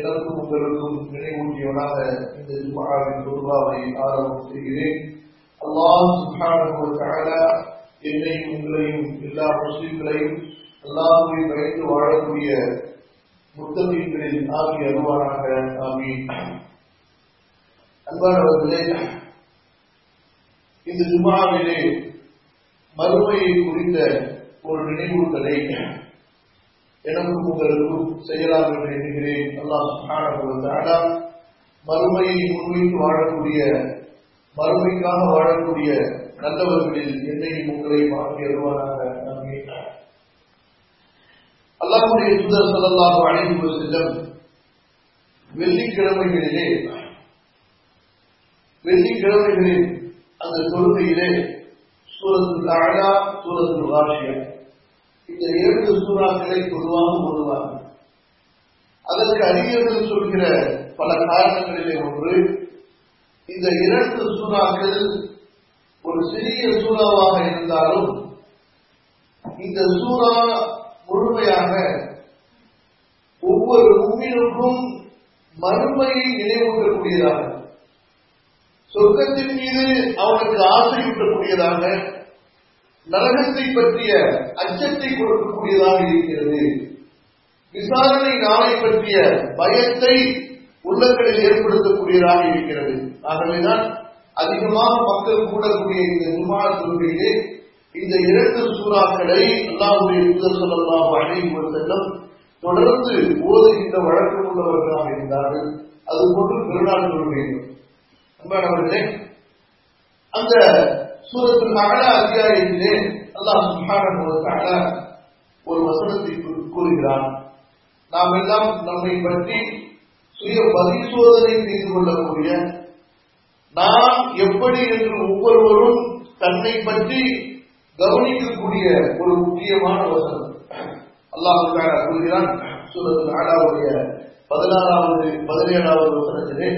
எனக்கும் உங்களுக்கும் நினைவூட்டியவனாக இந்த ஜுமாவின் துர்வாவை ஆரம்பம் செய்கிறேன் அல்லாஹ் சுஹான என்னையும் உங்களையும் எல்லா முஸ்லிம்களையும் அல்லாஹுவை பயந்து வாழக்கூடிய முத்தமீன்களில் ஆகி அருவானாக ஆமீன் அன்பானவர்களே இந்த ஜுமாவிலே மறுமையை குறித்த ஒரு நினைவூட்டலை எனக்கும் உங்களுக்கும் செய்யலாம் என்று எண்ணுகிறேன். அல்லாஹ் மறுமையை முன்வைத்து வாழக்கூடிய மறுமைக்காக வாழக்கூடிய நல்லவர்களில் என்னையும் உங்களையும் ஆகி வருவானாக அல்லாஹுடைய சுதர் சல்லாஹு அழைப்பு செல்லும் வெள்ளிக்கிழமைகளிலே வெள்ளிக்கிழமைகளில் அந்த தொழுகையிலே சூரத்து அழகா சூரத்து ராஷியா இந்த இரண்டு சூறாக்களை பொதுவாக ஓதுவாங்க அதற்கு அறிஞர்கள் சொல்கிற பல காரணங்களிலே ஒன்று இந்த இரண்டு சூறாக்கள் ஒரு சிறிய சூறாவாக இருந்தாலும் இந்த சூறா முழுமையாக ஒவ்வொரு உண்மையிற்கும் மறுமையை நினைவூட்டக்கூடியதாக சொர்க்கத்தின் மீது அவனுக்கு ஆசையூட்டக்கூடியதாக நரகத்தை பற்றிய அச்சத்தை கொடுக்கக்கூடியதாக இருக்கிறது. விசாரணை நாளை பற்றிய பயத்தை உள்ளங்களில் ஏற்படுத்தக்கூடியதாக இருக்கிறது. ஆகவேதான் அதிகமாக மக்கள் கூடக்கூடிய இந்த நிர்மாண தொழுகையிலே இந்த இரண்டு சூறாக்களை அல்லாவுடைய புதர் சொல்லலாம் அழைவு செல்லும் தொடர்ந்து ஓதுகின்ற வழக்கம் உள்ளவர்களாக இருந்தார்கள். அது போன்று பெருநாள் தொழுகைகள் அன்பானவர்களே அந்த சூரத்தில் அகல அத்தியாயத்திலே அல்லாஹ் சுகான ஒரு வசனத்தை கூறுகிறான். நாம் எல்லாம் நம்மை பற்றி சுய பரிசோதனை செய்து கொள்ளக்கூடிய நாம் எப்படி என்று ஒவ்வொருவரும் தன்னை பற்றி கவனிக்கக்கூடிய ஒரு முக்கியமான வசனம். அல்லாஹ் கூறுகிறான் சூரத்தில் ஆடாவுடைய பதினாறாவது பதினேழாவது வசனத்திலே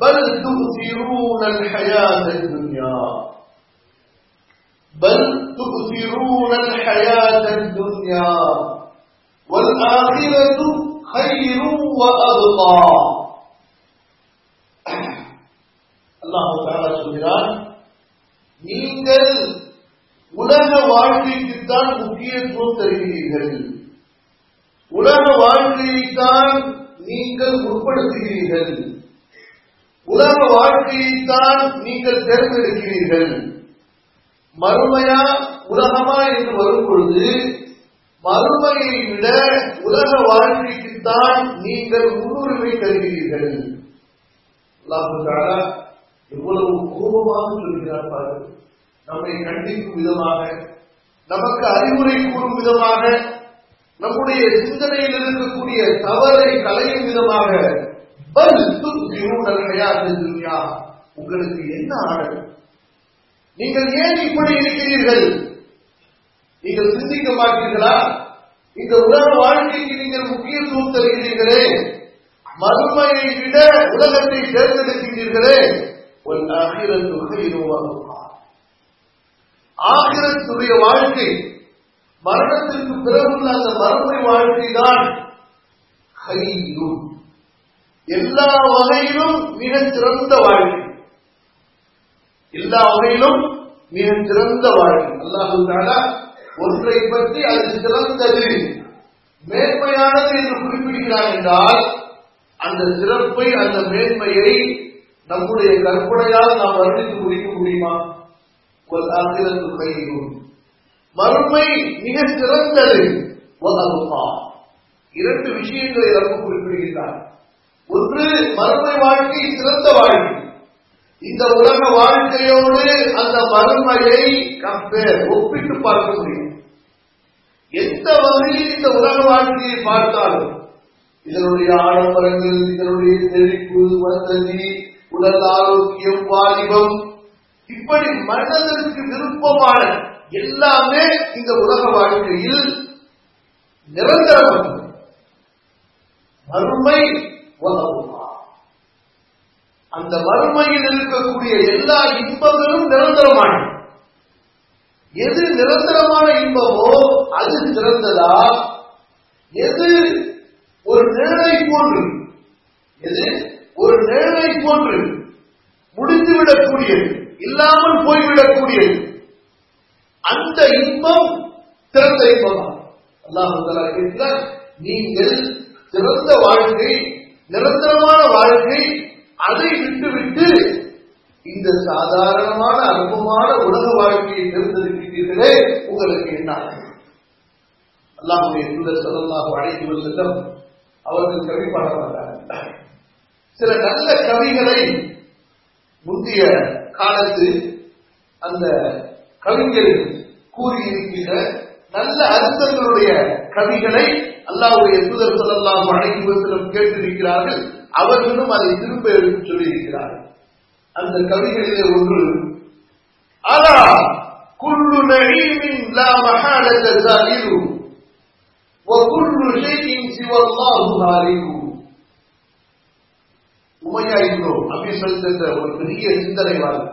بل تؤثرون الحياة الدنيا بل تؤثرون الحياة الدنيا والآخرة خير وأبقى الله تعالى சொல்கிறான் நீங்கள் உலக வாழ்க்கைக்குத்தான் முக்கியத்துவம் தருகிறீர்கள் உலக வாழ்க்கையைத்தான் நீங்கள் முற்படுத்துகிறீர்கள் உலக வாழ்க்கையைத்தான் நீங்கள் தேர்ந்தெடுக்கிறீர்கள். மறுமையா உலகமா என்று வரும் பொழுது மறுமையை விட உலக வாழ்க்கைக்குத்தான் நீங்கள் முன்னுரிமை தருகிறீர்கள். எவ்வளவு கோபமாக சொல்கிறார் பாருங்கள். நம்மை கண்டிக்கும் விதமாக நமக்கு அறிவுரை கூறும் விதமாக நம்முடைய சிந்தனையில் இருக்கக்கூடிய தவறை களையும் விதமாக உங்களுக்கு என்ன ஆடல்? நீங்கள் ஏன் இப்படி இருக்கிறீர்கள்? நீங்கள் சிந்திக்க மாட்டீர்களா? இந்த உலக வாழ்க்கைக்கு நீங்கள் முக்கியத்துவம் தருகிறீர்களே. மறுமையை விட உலகத்தை தேர்ந்தெடுக்கின்றீர்களே ஒரு ஆகிரத்து ஆகிரத்துடைய வாழ்க்கை மரணத்திற்கு பிறகுள்ள அந்த மறுமை வாழ்க்கை தான் எல்லா வகையிலும் மிகச் சிறந்த வாழ்க்கை. எல்லா வகையிலும் மிக சிறந்த வாழ்க்கை. அல்லாஹு ஒன்றை பற்றி அது சிறந்தது மேன்மையானது என்று குறிப்பிடுகிறார் என்றால் அந்த சிறப்பை அந்த மேன்மையை நம்முடைய கற்பனையால் நாம் வர்ணித்து முடிக்க முடியுமா? மறுமை மிக சிறந்தது இரண்டு விஷயங்களை ரொம்ப குறிப்பிடுகிறார் ஒன்று மறுமை வாழ்க்கை சிறந்த வாழ்க்கை. இந்த உலக வாழ்க்கையோடு அந்த மறுமையை ஒப்பிட்டு பார்க்க முடியும். எந்த வகையில் இந்த உலக வாழ்க்கையை பார்த்தாலும் இதனுடைய ஆடம்பரங்கள் இதனுடைய செழிப்பு வசதி உடல் ஆரோக்கியம் வாலிபம் இப்படி மனதிற்கு விருப்பமான எல்லாமே இந்த உலக வாழ்க்கையில் நிரந்தரம் மறுமை அந்த வறுமையில் இருக்கக்கூடிய எல்லா இன்பங்களும் நிரந்தரமானது. எது நிரந்தரமான இன்பமோ அது சிறந்ததா? எது ஒரு நிழலை போன்று எது ஒரு நிழலை போன்று முடிந்துவிடக்கூடியது இல்லாமல் போய்விடக்கூடியது. அந்த இன்பம் சிறந்த இன்பம் அல்லாஹ் கேட்கிறார் நீங்கள் சிறந்த வாழ்க்கை நிரந்தரமான வாழ்க்கை அதை விட்டுவிட்டு இந்த சாதாரணமான அற்பமான உலக வாழ்க்கையை தேர்ந்தெடுக்கிறீர்களே உங்களுக்கு என்ன அல்லாஹுடைய சூழல் சொல்லலாக அழைத்து செல்லும் அவர்கள் கவி பாட மாட்டார்கள் சில நல்ல கவிகளை முந்தைய காலத்து அந்த கவிஞர்கள் கூறியிருக்கிற நல்ல அர்த்தங்களுடைய கவிகளை அல்லாவுடைய தூதர் சொல்லலாம் அழைத்து கேட்டிருக்கிறார்கள் அவர்களும் அதை திரும்ப எடுத்து சொல்லியிருக்கிறார்கள் அந்த கவிதையிலே ஒன்று அலா குல்லு நஈமின் லா மஹாலத ஜாயிரு وكل شيء سوى الله خالق உமையா இருந்தோம் அப்படின்னு சொல்லிட்டு ஒரு பெரிய சிந்தனைவாளர்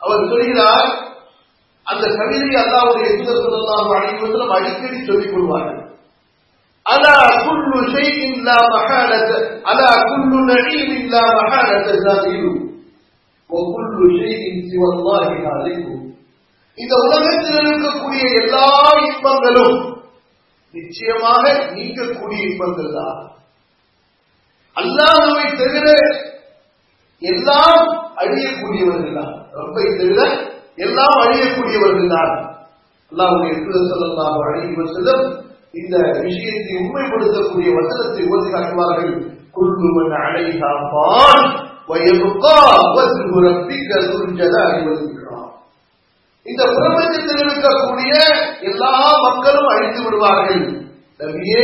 அவர் சொல்கிறார் அந்த கவிதை அல்லாவுடைய தூதர் சொல்லலாம் அனைவரும் அடிக்கடி சொல்லிக் கொள்வார்கள் அலா குல்லு ஷைஇன் லா மஹாலத அலா குல்லு நஈமின் லா மஹாலத ஜாயிரு وكل شيء سوى الله خالق இந்த உலகத்தில் இருக்கக்கூடிய எல்லா இன்பங்களும் நிச்சயமாக நீக்கக்கூடிய இன்பங்கள் தான் அல்லாஹவை தவிர எல்லாம் அழியக்கூடியவர்கள் தான் ரப்பை தவிர எல்லாம் அழியக்கூடியவர்கள் தான் அல்லாஹுடைய சொல்லலாம் அழகி செல்லும் இந்த விஷயத்தை உண்மைப்படுத்தக்கூடிய வசனத்தை ஓதி காட்டுவார்கள். குல்லுமன் அழைகா பான் இந்த பிரபஞ்சத்தில் இருக்கக்கூடிய எல்லா மக்களும் அழித்து விடுவார்கள். நபியே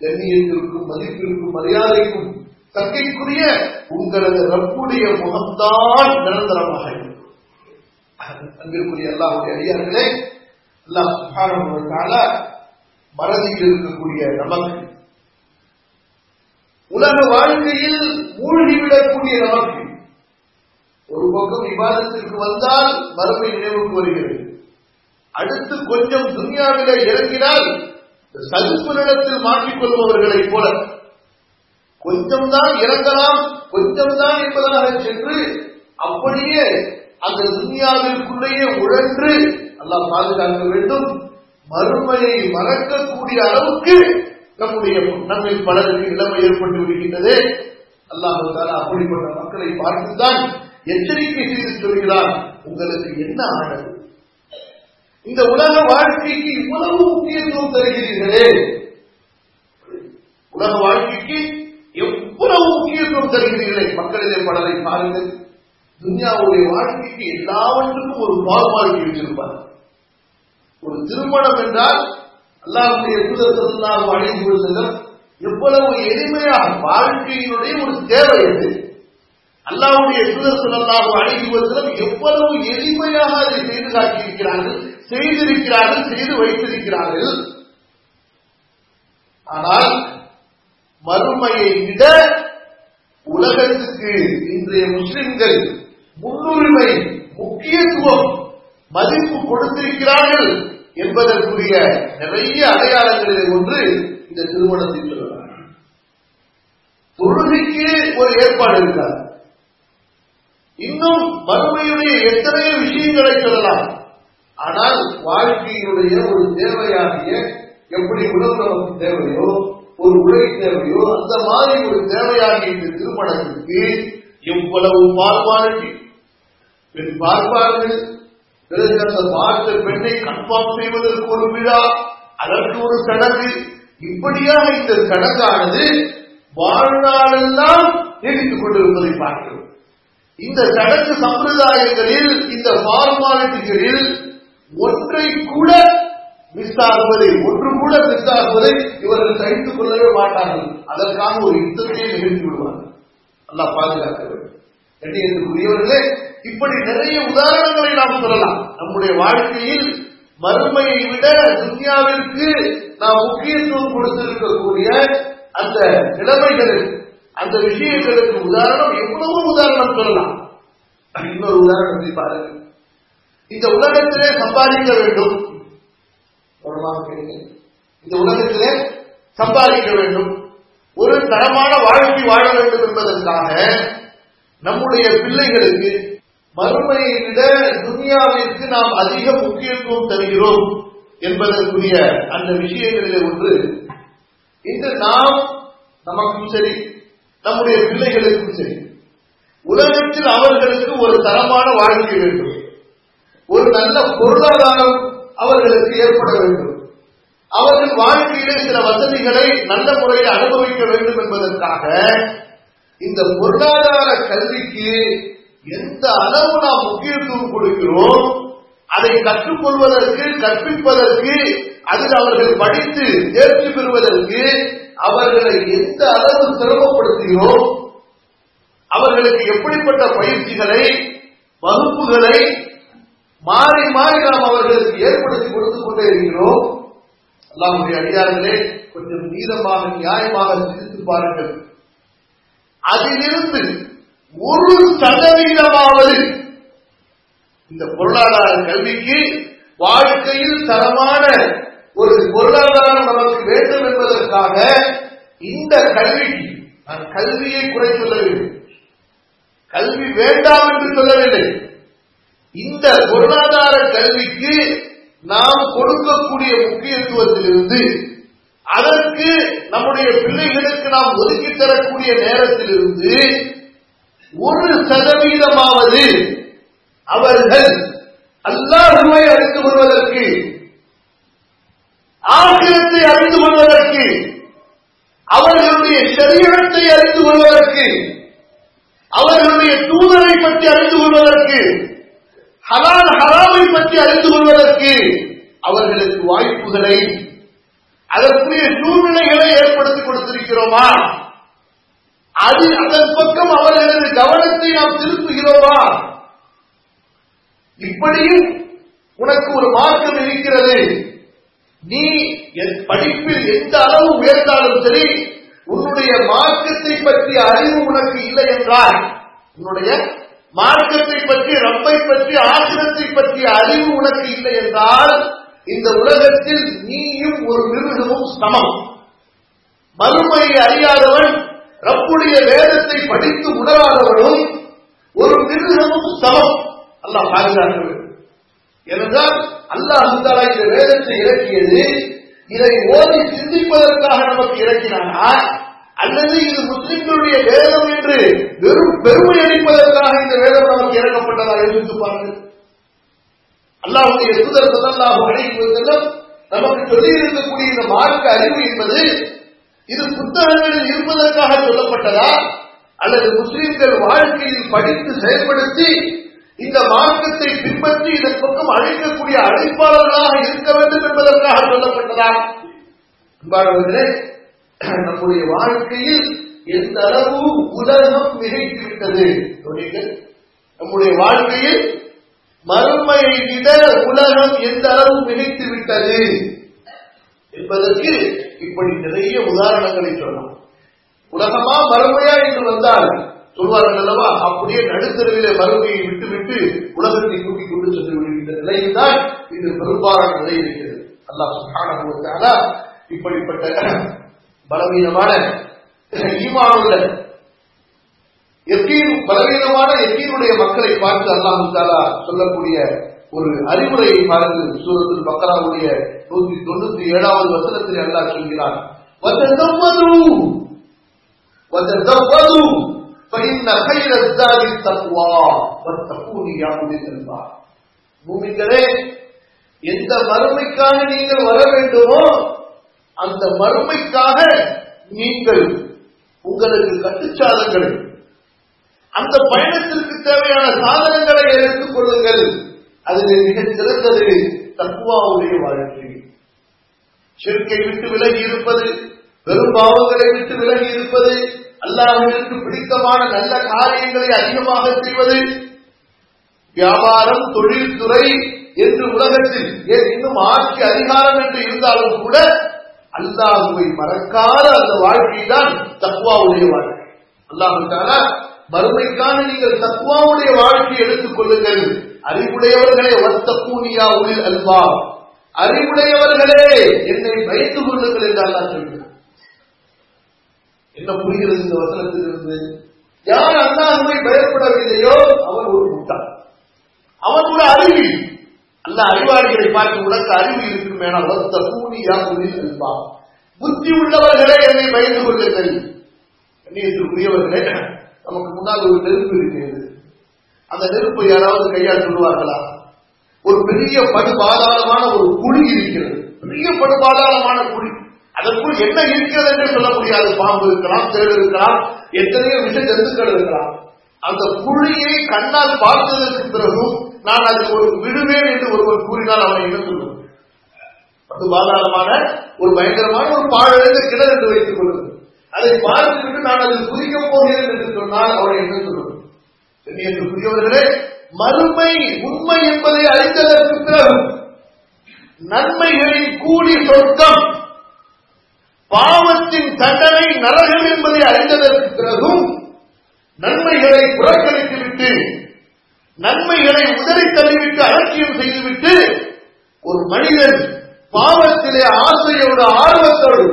கண்ணியத்திற்கும் மதிப்பிற்கும் மரியாதைக்கும் தக்கைக்குரிய உங்களது ரப்புடைய முகம்தான் நிரந்தரமாக இருக்கும். அங்கிருக்கூடிய எல்லாருடைய அடியார்களே எல்லாம் மனதில் இருக்கக்கூடிய நமக்கு. உலக வாழ்க்கையில் மூழ்கிவிடக்கூடிய நமக்கு. ஒரு பக்கம் விவாதத்திற்கு வந்தால் மறுமை நினைவுக்கு வருகிறது. அடுத்து கொஞ்சம் துன்யாவிலே இறங்கினால் சதுப்பு நிலத்தில் மாற்றிக்கொள்பவர்களைப் போல. கொஞ்சம் தான் இறங்கலாம் கொஞ்சம் தான் என்பதாக சென்று அப்படியே அந்த துன்யாவிற்குள்ளேயே உழன்று நல்லா பாதுகாக்க வேண்டும். மறுமையை மறக்கக்கூடிய அளவுக்கு நம்முடைய நம்மில் பலருக்கு நிலைமை ஏற்பட்டு விடுகின்றது. அல்லாஹால அப்படிப்பட்ட மக்களை பார்த்துதான் எச்சரிக்கை செய்து சொல்கிறார். உங்களுக்கு என்ன ஆனது? இந்த உலக வாழ்க்கைக்கு இவ்வளவு முக்கியத்துவம் தருகிறீர்களே. உலக வாழ்க்கைக்கு எவ்வளவு முக்கியத்துவம் தருகிறீர்களே? மக்களிலே பலரை பாருங்கள். துன்யாவுடைய வாழ்க்கைக்கு எல்லாவற்றுக்கும் ஒரு பாகுபாடு வச்சிருப்பார்கள் ஒரு திருமணம் என்றால் அல்லாவுடைய தூதர் அழைப்பு செல்லும் எவ்வளவு எளிமையாக வாழ்க்கையினுடைய ஒரு தேவை அது. அல்லாவுடைய தூதர் சொல்லலாம் அழைப்பு எவ்வளவு எளிமையாக அதை செய்து காட்டியிருக்கிறார்கள் செய்திருக்கிறார்கள் செய்து வைத்திருக்கிறார்கள். ஆனால் மறுமையை விட உலகத்துக்கு இன்றைய முஸ்லிம்கள் முன்னுரிமை முக்கியத்துவம் மதிப்பு கொடுத்திருக்கிறார்கள் என்பதற்குரிய நிறைய அடையாளங்களில் ஒன்று இந்த திருமணத்தை சொல்லலாம். தொழுகைக்கு ஒரு ஏற்பாடு இருக்கிறார் இன்னும் வறுமையுடைய எத்தனையோ விஷயங்களை சொல்லலாம். ஆனால் வாழ்க்கையினுடைய ஒரு தேவையாகிய எப்படி உணவு நமக்கு தேவையோ ஒரு உடை தேவையோ அந்த மாதிரி ஒரு தேவையாகிய இந்த திருமணத்திற்கு எவ்வளவு பார்ப்பார்கள் பெண் பார்ப்பார்கள். பிறகு அந்த பார்த்த பெண்ணை கன்ஃபார்ம் செய்வதற்கு ஒரு விழா அதற்கு ஒரு சடங்கு. இப்படியாக இந்த சடங்கானது வாழ்நாளெல்லாம் நீடித்துக் கொண்டிருப்பதை பார்க்கிறோம். இந்த சடங்கு சம்பிரதாயங்களில் இந்த ஃபார்மாலிட்டிகளில் ஒன்றை கூட மிஸ் ஆகுவதை ஒன்று கூட மிஸ் ஆகுவதை இவர்கள் சகித்துக் கொள்ளவே மாட்டார்கள். அதற்காக ஒரு யுத்தத்தையே நிகழ்த்தி விடுவார்கள். நல்லா பாதுகாக்க வேண்டும். கண்ணியத்துக்குரியவர்களே இப்படி நிறைய உதாரணங்களை நாம் சொல்லலாம். நம்முடைய வாழ்க்கையில் மறுமையை விட துன்யாவிற்கு நாம் முக்கியத்துவம் கொடுத்திருக்கக்கூடிய அந்த நிலைமைகளுக்கு அந்த விஷயங்களுக்கு உதாரணம் எவ்வளவு உதாரணம் சொல்லலாம். இன்னொரு உதாரணத்தை பாருங்கள். இந்த உலகத்திலே சம்பாதிக்க வேண்டும். இந்த உலகத்திலே சம்பாதிக்க வேண்டும். ஒரு தரமான வாழ்க்கை வாழ வேண்டும் என்பதற்காக நம்முடைய பிள்ளைகளுக்கு மறுமையை விட துனியாவிற்கு நாம் அதிக முக்கியத்துவம் தருகிறோம் என்பதற்குரிய அந்த விஷயங்களிலே ஒன்று இன்று நாம் நமக்கும் சரி நம்முடைய பிள்ளைகளுக்கும் சரி உலகத்தில் அவர்களுக்கு ஒரு தரமான வாழ்க்கை வேண்டும். ஒரு நல்ல பொருளாதாரம் அவர்களுக்கு ஏற்பட வேண்டும். அவர்கள் வாழ்க்கையிலே சில வசதிகளை நல்ல முறையில் அனுபவிக்க வேண்டும் என்பதற்காக இந்த பொருளாதார கல்விக்கு எந்த அளவு நாம் முக்கியத்துவம் கொடுக்கிறோம் அதை கற்றுக்கொள்வதற்கு கற்பிப்பதற்கு அதில் அவர்கள் படித்து தேர்ச்சி பெறுவதற்கு அவர்களை எந்த அளவு சிரமப்படுத்துகிறோம் அவர்களுக்கு எப்படிப்பட்ட பயிற்சிகளை வகுப்புகளை மாறி மாறி நாம் அவர்களுக்கு ஏற்படுத்தி கொடுத்துக் கொண்டே இருக்கிறோம். அல்லாவுடைய அடியார்களே கொஞ்சம் நீதமாக நியாயமாக சிந்தித்து பாருங்கள். அதிலிருந்து ஒரு சதவீதமாவது. இந்த பொருளாதார கல்விக்கு வாழ்க்கையில் தரமான ஒரு பொருளாதாரம் நமக்கு வேண்டும் என்பதற்காக இந்த கல்விக்கு நான் கல்வியை குறை சொல்லவில்லை கல்வி வேண்டாம் என்று சொல்லவில்லை. இந்த பொருளாதார கல்விக்கு நாம் கொடுக்கக்கூடிய முக்கியத்துவத்திலிருந்து அதற்கு நம்முடைய பிள்ளைகளுக்கு நாம் ஒதுக்கி தரக்கூடிய நேரத்திலிருந்து ஒரு சதவீதமாவது அவர்கள் அல்லாஹுவை அறிந்து கொள்வதற்கு ஆக்கிரத்தை அறிந்து கொள்வதற்கு அவர்களுடைய சரீரத்தை அறிந்து கொள்வதற்கு அவர்களுடைய தூதரை பற்றி அறிந்து கொள்வதற்கு ஹலால் ஹராமை பற்றி அறிந்து கொள்வதற்கு அவர்களுக்கு வாய்ப்புகளை அதற்குரிய சூழ்நிலைகளை ஏற்படுத்தி கொடுத்திருக்கிறோமா? அது அதன் பக்கம் அவர்களது கவனத்தை நாம் திருப்புகிறோமா? இப்படியும் உனக்கு ஒரு மார்க்கம் இருக்கிறது. நீ என் படிப்பில் எந்த அளவு உயர்ந்தாலும் சரி உன்னுடைய மார்க்கத்தை பற்றிய அறிவு உனக்கு இல்லை என்றால் உன்னுடைய மார்க்கத்தை பற்றி ரப்பை பற்றி ஆசிரத்தை பற்றிய அறிவு உனக்கு இல்லை என்றால் இந்த உலகத்தில் நீயும் ஒரு மிருகமும் சமம். மறுமையை அறியாதவன் ரப்புடைய வேதத்தை படித்து உணராதவனும் ஒரு மிருகமும் சமம். அல்லாஹ் பாதுகாக்கிறது ஏனென்றால் அல்லாஹ் அல்லாஹ் இந்த வேதத்தை இறக்கியது இதை ஓதி சிந்திப்பதற்காக நமக்கு இறக்கினானா? அல்லது இது முஸ்லிம்களுடைய வேதம் என்று வெறும் பெருமை அளிப்பதற்காக இந்த வேதம் நமக்கு இறக்கப்பட்டதா என்று பாருங்கள். அல்லாஹுடைய சுதர் சதல்லாஹு அழைப்பு நமக்கு சொல்லி இருக்கக்கூடிய இந்த மார்க்க அறிவு என்பது இது புத்தகங்களில் இருப்பதற்காக சொல்லப்பட்டதா? அல்லது முஸ்லிம்கள் வாழ்க்கையில் படித்து செயல்படுத்தி இந்த மார்க்கத்தை பின்பற்றி இதன் பக்கம் அழைக்கக்கூடிய அழைப்பாளர்களாக இருக்க வேண்டும் என்பதற்காக சொல்லப்பட்டதா? அன்பானவர்களே நம்முடைய வாழ்க்கையில் எந்த அளவு உலகம் மிகைத்து விட்டது நம்முடைய வாழ்க்கையில் மறுமையை விட உலகம் எந்த அளவு மிகைத்து விட்டது என்பதற்கு இப்படி நிறைய உதாரணங்களை சொல்லலாம் உலகமா மறுமையா என்று வந்தால் சொல்வார்கள் அல்லவா அப்படியே நடுத்தருவிலே மறுமையை விட்டுவிட்டு உலகத்தை தூக்கி கொண்டு சென்று விடுகின்ற நிலையில் தான் இது பெரும்பாலான நிலை இருக்கிறது. அல்லாஹ் சுகான இப்படிப்பட்ட பலவீனமான ஈமானுள்ள எத்தீன் பலவீனமான எத்தீனுடைய மக்களை பார்த்து அல்லாஹு தாலா சொல்லக்கூடிய ஒரு அறிவுரையை பாருங்கள் சூரத்தில் பக்கராவுடைய நூத்தி தொண்ணூத்தி ஏழாவது வசனத்தில் அல்லா சொல்கிறான். எந்த மறுமைக்காக நீங்கள் வர வேண்டுமோ அந்த மறுமைக்காக நீங்கள் உங்களுக்கு கட்டுச்சாதங்கள். அந்த பயணத்திற்கு தேவையான சாதனங்களை எடுத்துக் கொள்ளுங்கள். அது மிகச் சிறந்தது தக்குவாவுடைய வாழ்க்கை. சிறுக்கை விட்டு விலகி இருப்பது வெறும் பாவங்களை விட்டு விலகி இருப்பது அல்லாஹிற்கு பிடித்தமான நல்ல காரியங்களை அதிகமாக செய்வது வியாபாரம் தொழில்துறை என்று உலகத்தில் ஏன் இன்னும் ஆட்சி அதிகாரம் என்று இருந்தாலும் கூட அல்லாஹுவை மறக்காத அந்த வாழ்க்கை தான் தக்குவாவுடைய வாழ்க்கை. அல்லாஹுக்கான மறுமைக்கான நீங்கள் தக்குவாவுடைய வாழ்க்கை எடுத்துக் கொள்ளுங்கள். அறிவுடையவர்களே ஒத்த கூனியா உளில் அல்வா அறிவுடையவர்களே என்னை பயந்து கொள்ளுங்கள் என்று அல்லா சொல்கிறார் என்ன புரிகிறது இந்த வசனத்திலிருந்து? யார் அண்ணாவை பயப்படவில்லையோ அவர் ஒரு முட்டாள் அவன் ஒரு அறிவி. அல்ல அறிவாளிகளை பார்த்து உனக்கு அறிவு இருக்கும் என ஒத்த கூனியா உளில் அல்வா புத்தி உள்ளவர்களே என்னை பயந்து கொள்ளுங்கள் கண்ணியத்திற்குரியவர்களே நமக்கு முன்னால் ஒரு நெருப்பு இருக்கிறது. அந்த நெருப்பை யாராவது கையால் சொல்லுவார்களா? ஒரு பெரிய படுபாதாளமான ஒரு குழி இருக்கிறது. பெரிய படுபாதாளமான குழி. அதற்குள் என்ன இருக்கிறது என்று சொல்ல முடியாது. பாம்பு இருக்கலாம் தேடு இருக்கலாம் எத்தனையோ விஷ ஜந்துக்கள் இருக்கலாம். அந்த குழியை கண்ணால் பார்த்ததற்கு பிறகும் நான் அதை ஒரு விடுவேன் என்று ஒருவர் கூறினால் அவனை என்ன சொல்லுவது படுபாதாளமான ஒரு பயங்கரமான ஒரு பாழடைந்த கிணறு என்று வைத்துக் கொள்வது அதை பார்த்துவிட்டு நான் அதில் குதிக்கப் போகிறேன் என்று சொன்னால் அவனை என்ன சொல்வது? என்று புரியவர்களே மறுமை உண்மை என்பதை அறிந்ததற்கு பிறகு நன்மைகளின் கூலி சொர்க்கம் பாவத்தின் தண்டனை நரகம் என்பதை அறிந்ததற்கு பிறகும் நன்மைகளை புறக்கணித்துவிட்டு நன்மைகளை உதறி தள்ளிவிட்டு அலட்சியம் செய்துவிட்டு ஒரு மனிதன் பாவத்திலே ஆசையோடு ஆர்வத்தோடு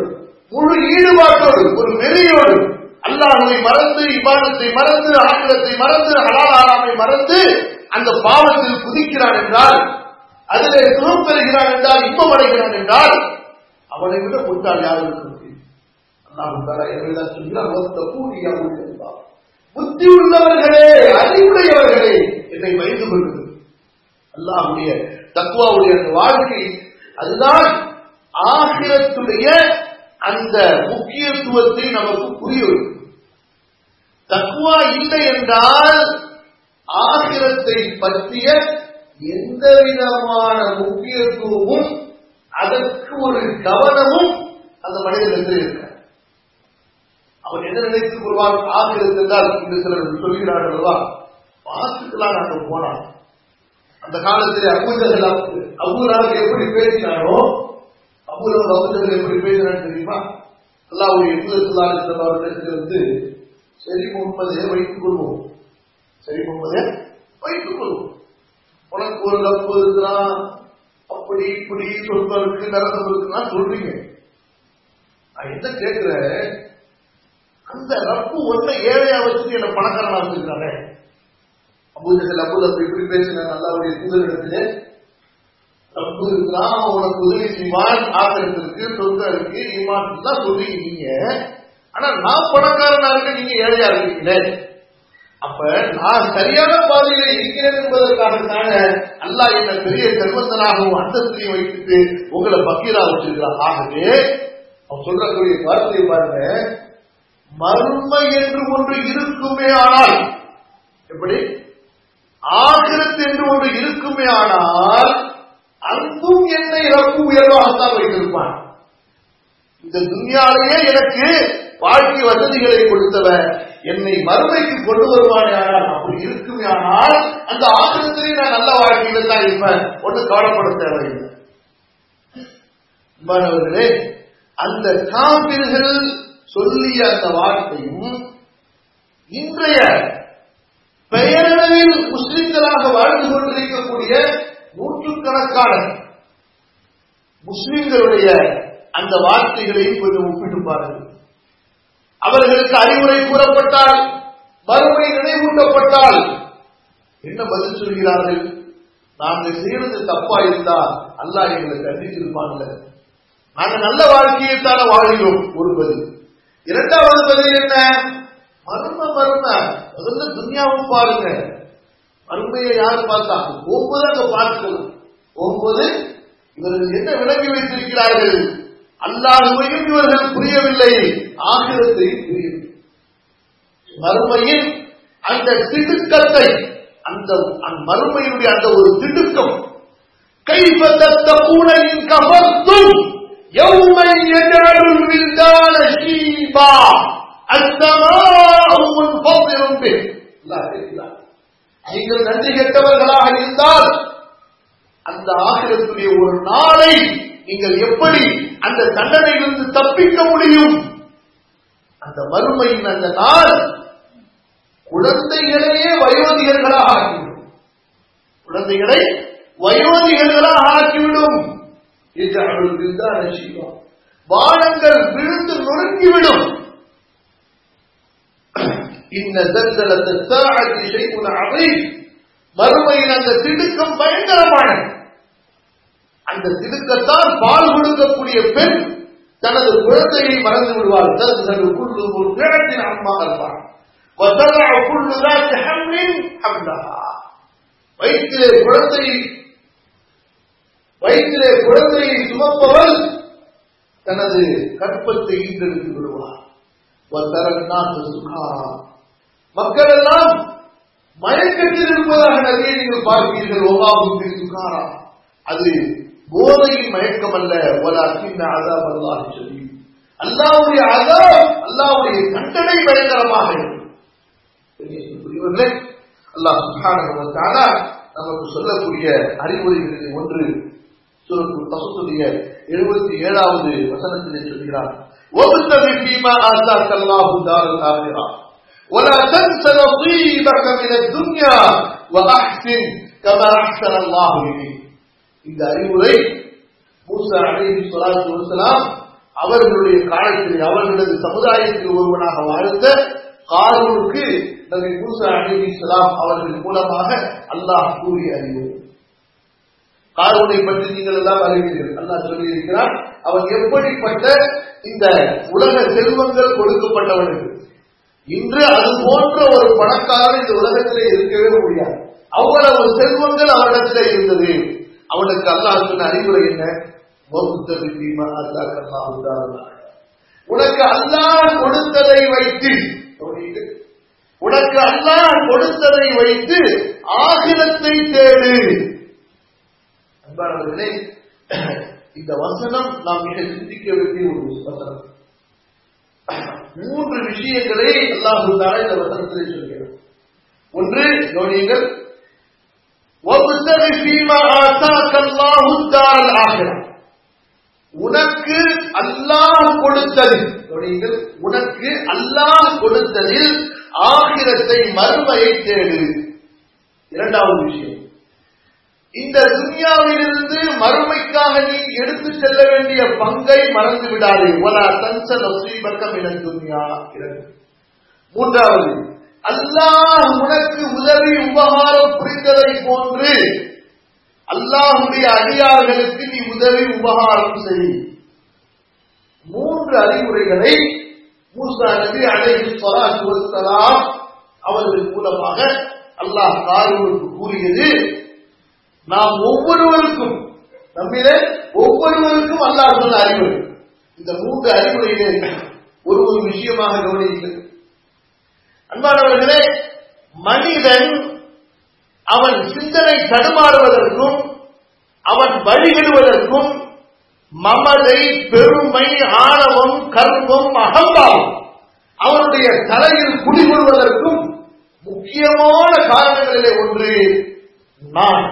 முழு ஈடுபாட்டோடு ஒரு நெறியோடு அல்லாஹுவை மறந்து இபாதத்தை மறந்து ஆங்கிலத்தை மறந்து ஹலால் ஆறாமை மறந்து அந்த பாவத்தில் குதிக்கிறான் என்றால் அதிலே சுகம் பெறுகிறான் என்றால் இன்பம் அடைகிறான் என்றால் அவனை விட முட்டாள் யாரும் இருக்க புத்தி உள்ளவர்களே அறிவுடையவர்களே என்னை பயந்து கொள்வது அல்லாஹுடைய தக்குவாவுடைய வாழ்க்கை அதுதான் ஆகிரத்துடைய அந்த முக்கியத்துவத்தை நமக்கு புரிய தக்குவா இல்லை என்றால் ஆகிரத்தை பற்றிய எந்த விதமான முக்கியத்துவமும் அதற்கு ஒரு கவனமும் அந்த மனிதனுக்கு இருக்க அவன் என்ன நினைத்துக் கொள்வான்? ஆகிரத்து என்றால் இந்த சிலர் சொல்கிறார்கள்வா வாசுக்கெல்லாம் பார்த்துக்கலாம் நாங்கள் போனான் அந்த காலத்தில் அபூஜர்கள் அபூராவுக்கு எப்படி பேசினாரோ அபூரம் அபூஜர்கள் எப்படி பேசுறான்னு தெரியுமா? அல்லாவுடைய அவரிடத்தில் வந்து சரி முன்பதே வைத்துக் கொள்வோம்? சரி முன்பதே வைத்துக் கொள்வோம்? உனக்கு ஒரு லப்பு அப்படி இப்படி சொற்பம் இருக்கு நரகம் இருக்குன்னா சொல்றீங்க. நான் என்ன கேட்கிறேன்? அந்த ரப்பு ஒன்ன ஏழையா வச்சுட்டு என்ன பணக்காரனா வச்சிருக்கானே? அபூஜர்கள் அப்படி இப்படி பேசின அல்லாவுடைய தூதரிடத்திலே. உனக்கு உதவி செய்வான். ஆதரத்திற்கு சொந்த இருக்கு ஈமான் தான் சொல்றீங்க நீங்க ஆனா நான் பணக்காரனா இருக்க நீங்க ஏழையா இருக்கீங்களே அப்ப நான் சரியான பாதையில இருக்கிறேன் என்பதற்காகத்தான அல்லாஹ் என்ன பெரிய தர்மத்தனாகவும் அந்தஸ்திலையும் வைத்துட்டு உங்களை பக்கீரா வச்சிருக்கிறான். ஆகவே அவன் சொல்லக்கூடிய வார்த்தையை பாருங்க. மர்மை என்று ஒன்று இருக்குமே ஆனால் எப்படி? ஆகிரத்து என்று ஒன்று இருக்குமே ஆனால் அங்கும் என்னை ரப்பு உயர்வாகத்தான் வைத்திருப்பான் இந்த துன்யாலேயே எனக்கு வாழ்க்கை வசதிகளை கொடுத்தவன் என்னை மறுமைக்கு கொண்டு வருவானே ஆனால் அப்படி இருக்குமே ஆனால் அந்த ஆசிரத்திலே நான் நல்ல வாழ்க்கையில தான் இருப்பேன். ஒன்று கவலைப்பட தேவையில்லை. அன்பானவர்களே அந்த காப்பிர்கள் சொல்லிய அந்த வார்த்தையும் இன்றைய பெயரளவில் முஸ்லிம்களாக வாழ்ந்து கொண்டிருக்கக்கூடிய நூற்றுக்கணக்கான முஸ்லிம்களுடைய அந்த வார்த்தைகளையும் கொஞ்சம் ஒப்பிட்டு பாருங்கள். அவர்களுக்கு அறிவுரை கூறப்பட்டால் மறுமை நினைவூட்டப்பட்டால் என்ன பதில் சொல்கிறார்கள்? நாங்கள் செய்யறது தப்பா இருந்தா அல்லாஹ் எங்களை கண்டித்திருப்பான்ல நாங்க நல்ல வாழ்க்கையைத்தான வாழ்கிறோம் ஒரு பதில். இரண்டாவது பதில் என்ன? மரும மரும. முதல்ல துன்யாவும் பாருங்க. மறுமையை யார் பார்த்தா போகும்போது அங்க பார்க்கலாம் போகும்போது இவர்கள் என்ன விளங்கி வைத்திருக்கிறார்கள் அல்லாஹுவையும் இவர்கள் புரியவில்லை ஆகிரத்தையும் புரியவில்லை மறுமையின் அந்த திடுக்கத்தை அந்த மறுமையினுடைய அந்த ஒரு திடுக்கம் கைப்பற்ற பூனையின் கவர்த்தும் يوما يجعل الولدان شيبا السماء منفطر به لا اله நீங்கள் நன்றி கெட்டவர்களாக இருந்தால் அந்த ஆகிரத்துடைய ஒரு நாளை நீங்கள் எப்படி அந்த தண்டனையிலிருந்து தப்பிக்க முடியும்? அந்த மறுமையின் அந்த நாள் குழந்தைகளையே வயோதிகர்களாக ஆக்கிவிடும். குழந்தைகளை வயோதிகர்களாக ஆக்கிவிடும். வானங்கள் விழுந்து நொறுங்கிவிடும். இன்ன தத்தலத்தை அவை மறுமையின் அந்த திடுக்கம் பயங்கரமான. அந்த திடுக்கத்தால் பால் கொடுக்கக்கூடிய பெண் தனது குழந்தையை மறந்து விடுவார் தனது குழு ஒரு கிழத்தின் அம்மா இருப்பார் வயிற்றிலே குழந்தை வயிற்றிலே குழந்தையை சுமப்பவள் தனது கற்பத்தை ஈண்டெடுத்து விடுவார் மக்கள் எல்லாம் மயக்கத்தில் இருப்பதாக நிறைய நீங்கள் பார்ப்பீர்கள். ஒவ்வாவும் சுகாரா அது போதையின் மயக்கம் அல்ல. ஒரு அசிந்த அதாப் அல்லாஹ் சொல்லி அல்லாவுடைய அதா அல்லாவுடைய கட்டளை பயங்கரமாக புரியவில்லை அல்லாஹ் சுகாரா நமக்கு சொல்லக்கூடிய அறிவுரைகளில் ஒன்று சுரத்து பசுத்துடைய எழுபத்தி ஏழாவது வசனத்திலே சொல்கிறார். ஒவ்வொரு فيما آتاك الله دار الآخرة ولا تنس نصيبك من الدنيا وأحسن كما أحسن الله إليك இந்த அறிவுரை மூசா அலைஹி ஸலாத்து வஸலாம் அவர்களுடைய காலத்தில் அவர்களது சமுதாயத்தில் ஒருவனாக வாழ்ந்த காரூனுக்கு நபி மூசா அலைஹி ஸலாம் அவர்கள் மூலமாக அல்லாஹ் கூறிய அறிவுரை காரூனை பற்றி நீங்கள் எல்லாம் அறிவீர்கள் அல்லாஹ் சொல்லி இருக்கிறார் அவன் எப்படிப்பட்ட இந்த உலக செல்வங்கள் கொடுக்கப்பட்டவனுக்கு இன்று அது போன்ற ஒரு பணக்காரர் இந்த உலகத்திலே இருக்கவே முடியாது. அவ்வளவு செல்வங்கள் அவரிடத்திலே இருந்தது. அவனுக்கு அல்லாஹின் அறிவுரை என்ன? உனக்கு அல்லாஹ் கொடுத்ததை வைத்து உனக்கு அல்லாஹ் கொடுத்ததை வைத்து ஆகிரத்தை தேடு. அன்பானவர்களே இந்த வசனம் நாம் மிக சிந்திக்க வேண்டிய ஒரு வசனம் மூன்று விஷயங்களை அல்லாஹு தாலா இந்த வசனத்திலே சொல்கிறார் ஒன்று கவனியங்கள். உனக்கு அல்லாஹ் கொடுத்தது உனக்கு அல்லாஹ் கொடுத்ததில் ஆகிரத்தை மறுமையை தேடு. இரண்டாவது விஷயம். இந்த துன்யாவிலிருந்து மறுமைக்காக நீ எடுத்து செல்ல வேண்டிய பங்கை மறந்து விடாதே. ஒலா தன்ச நசீபக்கம் என துன்யா மூன்றாவது அல்லாஹ் உனக்கு உதவி உபகாரம் புரிந்ததை போன்று அல்லாஹுடைய அடியார்களுக்கு நீ உதவி உபகாரம் செய். மூன்று அறிவுரைகளை மூசா நபி அழைத்து ஸலாத்து அவர்கள் மூலமாக அல்லாஹ் காரூருக்கு கூறியது. நாம் ஒவ்வொருவருக்கும் நம்மிலே ஒவ்வொருவருக்கும் அல்லாஹ் சொன்ன அறிவுரை. இந்த மூன்று அறிவுரையிலே ஒரு ஒரு விஷயமாக கவனிக்கிறது அன்பானவர்களே மனிதன் அவன் சிந்தனை தடுமாறுவதற்கும் அவன் வழிகிடுவதற்கும் மமதை பெருமை ஆணவம் கர்வம் அகம்பாவம் அவனுடைய தலையில் குடிகொள்வதற்கும் முக்கியமான காரணங்களிலே ஒன்று நான்.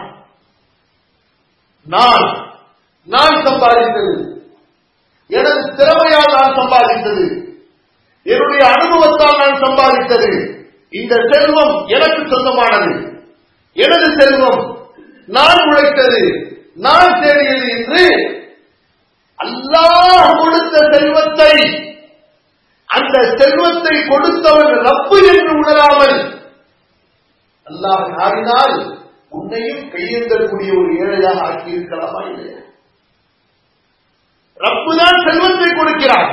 நான் நான் சம்பாதித்தது. எனது திறமையால் நான் சம்பாதித்தது. என்னுடைய அனுபவத்தால் நான் சம்பாதித்தது. இந்த செல்வம் எனக்கு சொந்தமானது. எனது செல்வம் நான் உழைத்தது. நான் தேடியது என்று அல்லாஹ் கொடுத்த செல்வத்தை அந்த செல்வத்தை கொடுத்தவன் ரப்பு என்று உணராமல் அல்லாஹ் நாடினால் உன்னையும் கையெழுந்தக்கூடிய ஒரு ஏழையாக ஆக்கியிருக்கலாமா இல்லையா? ரப்புதான் செல்வத்தை கொடுக்கிறார்.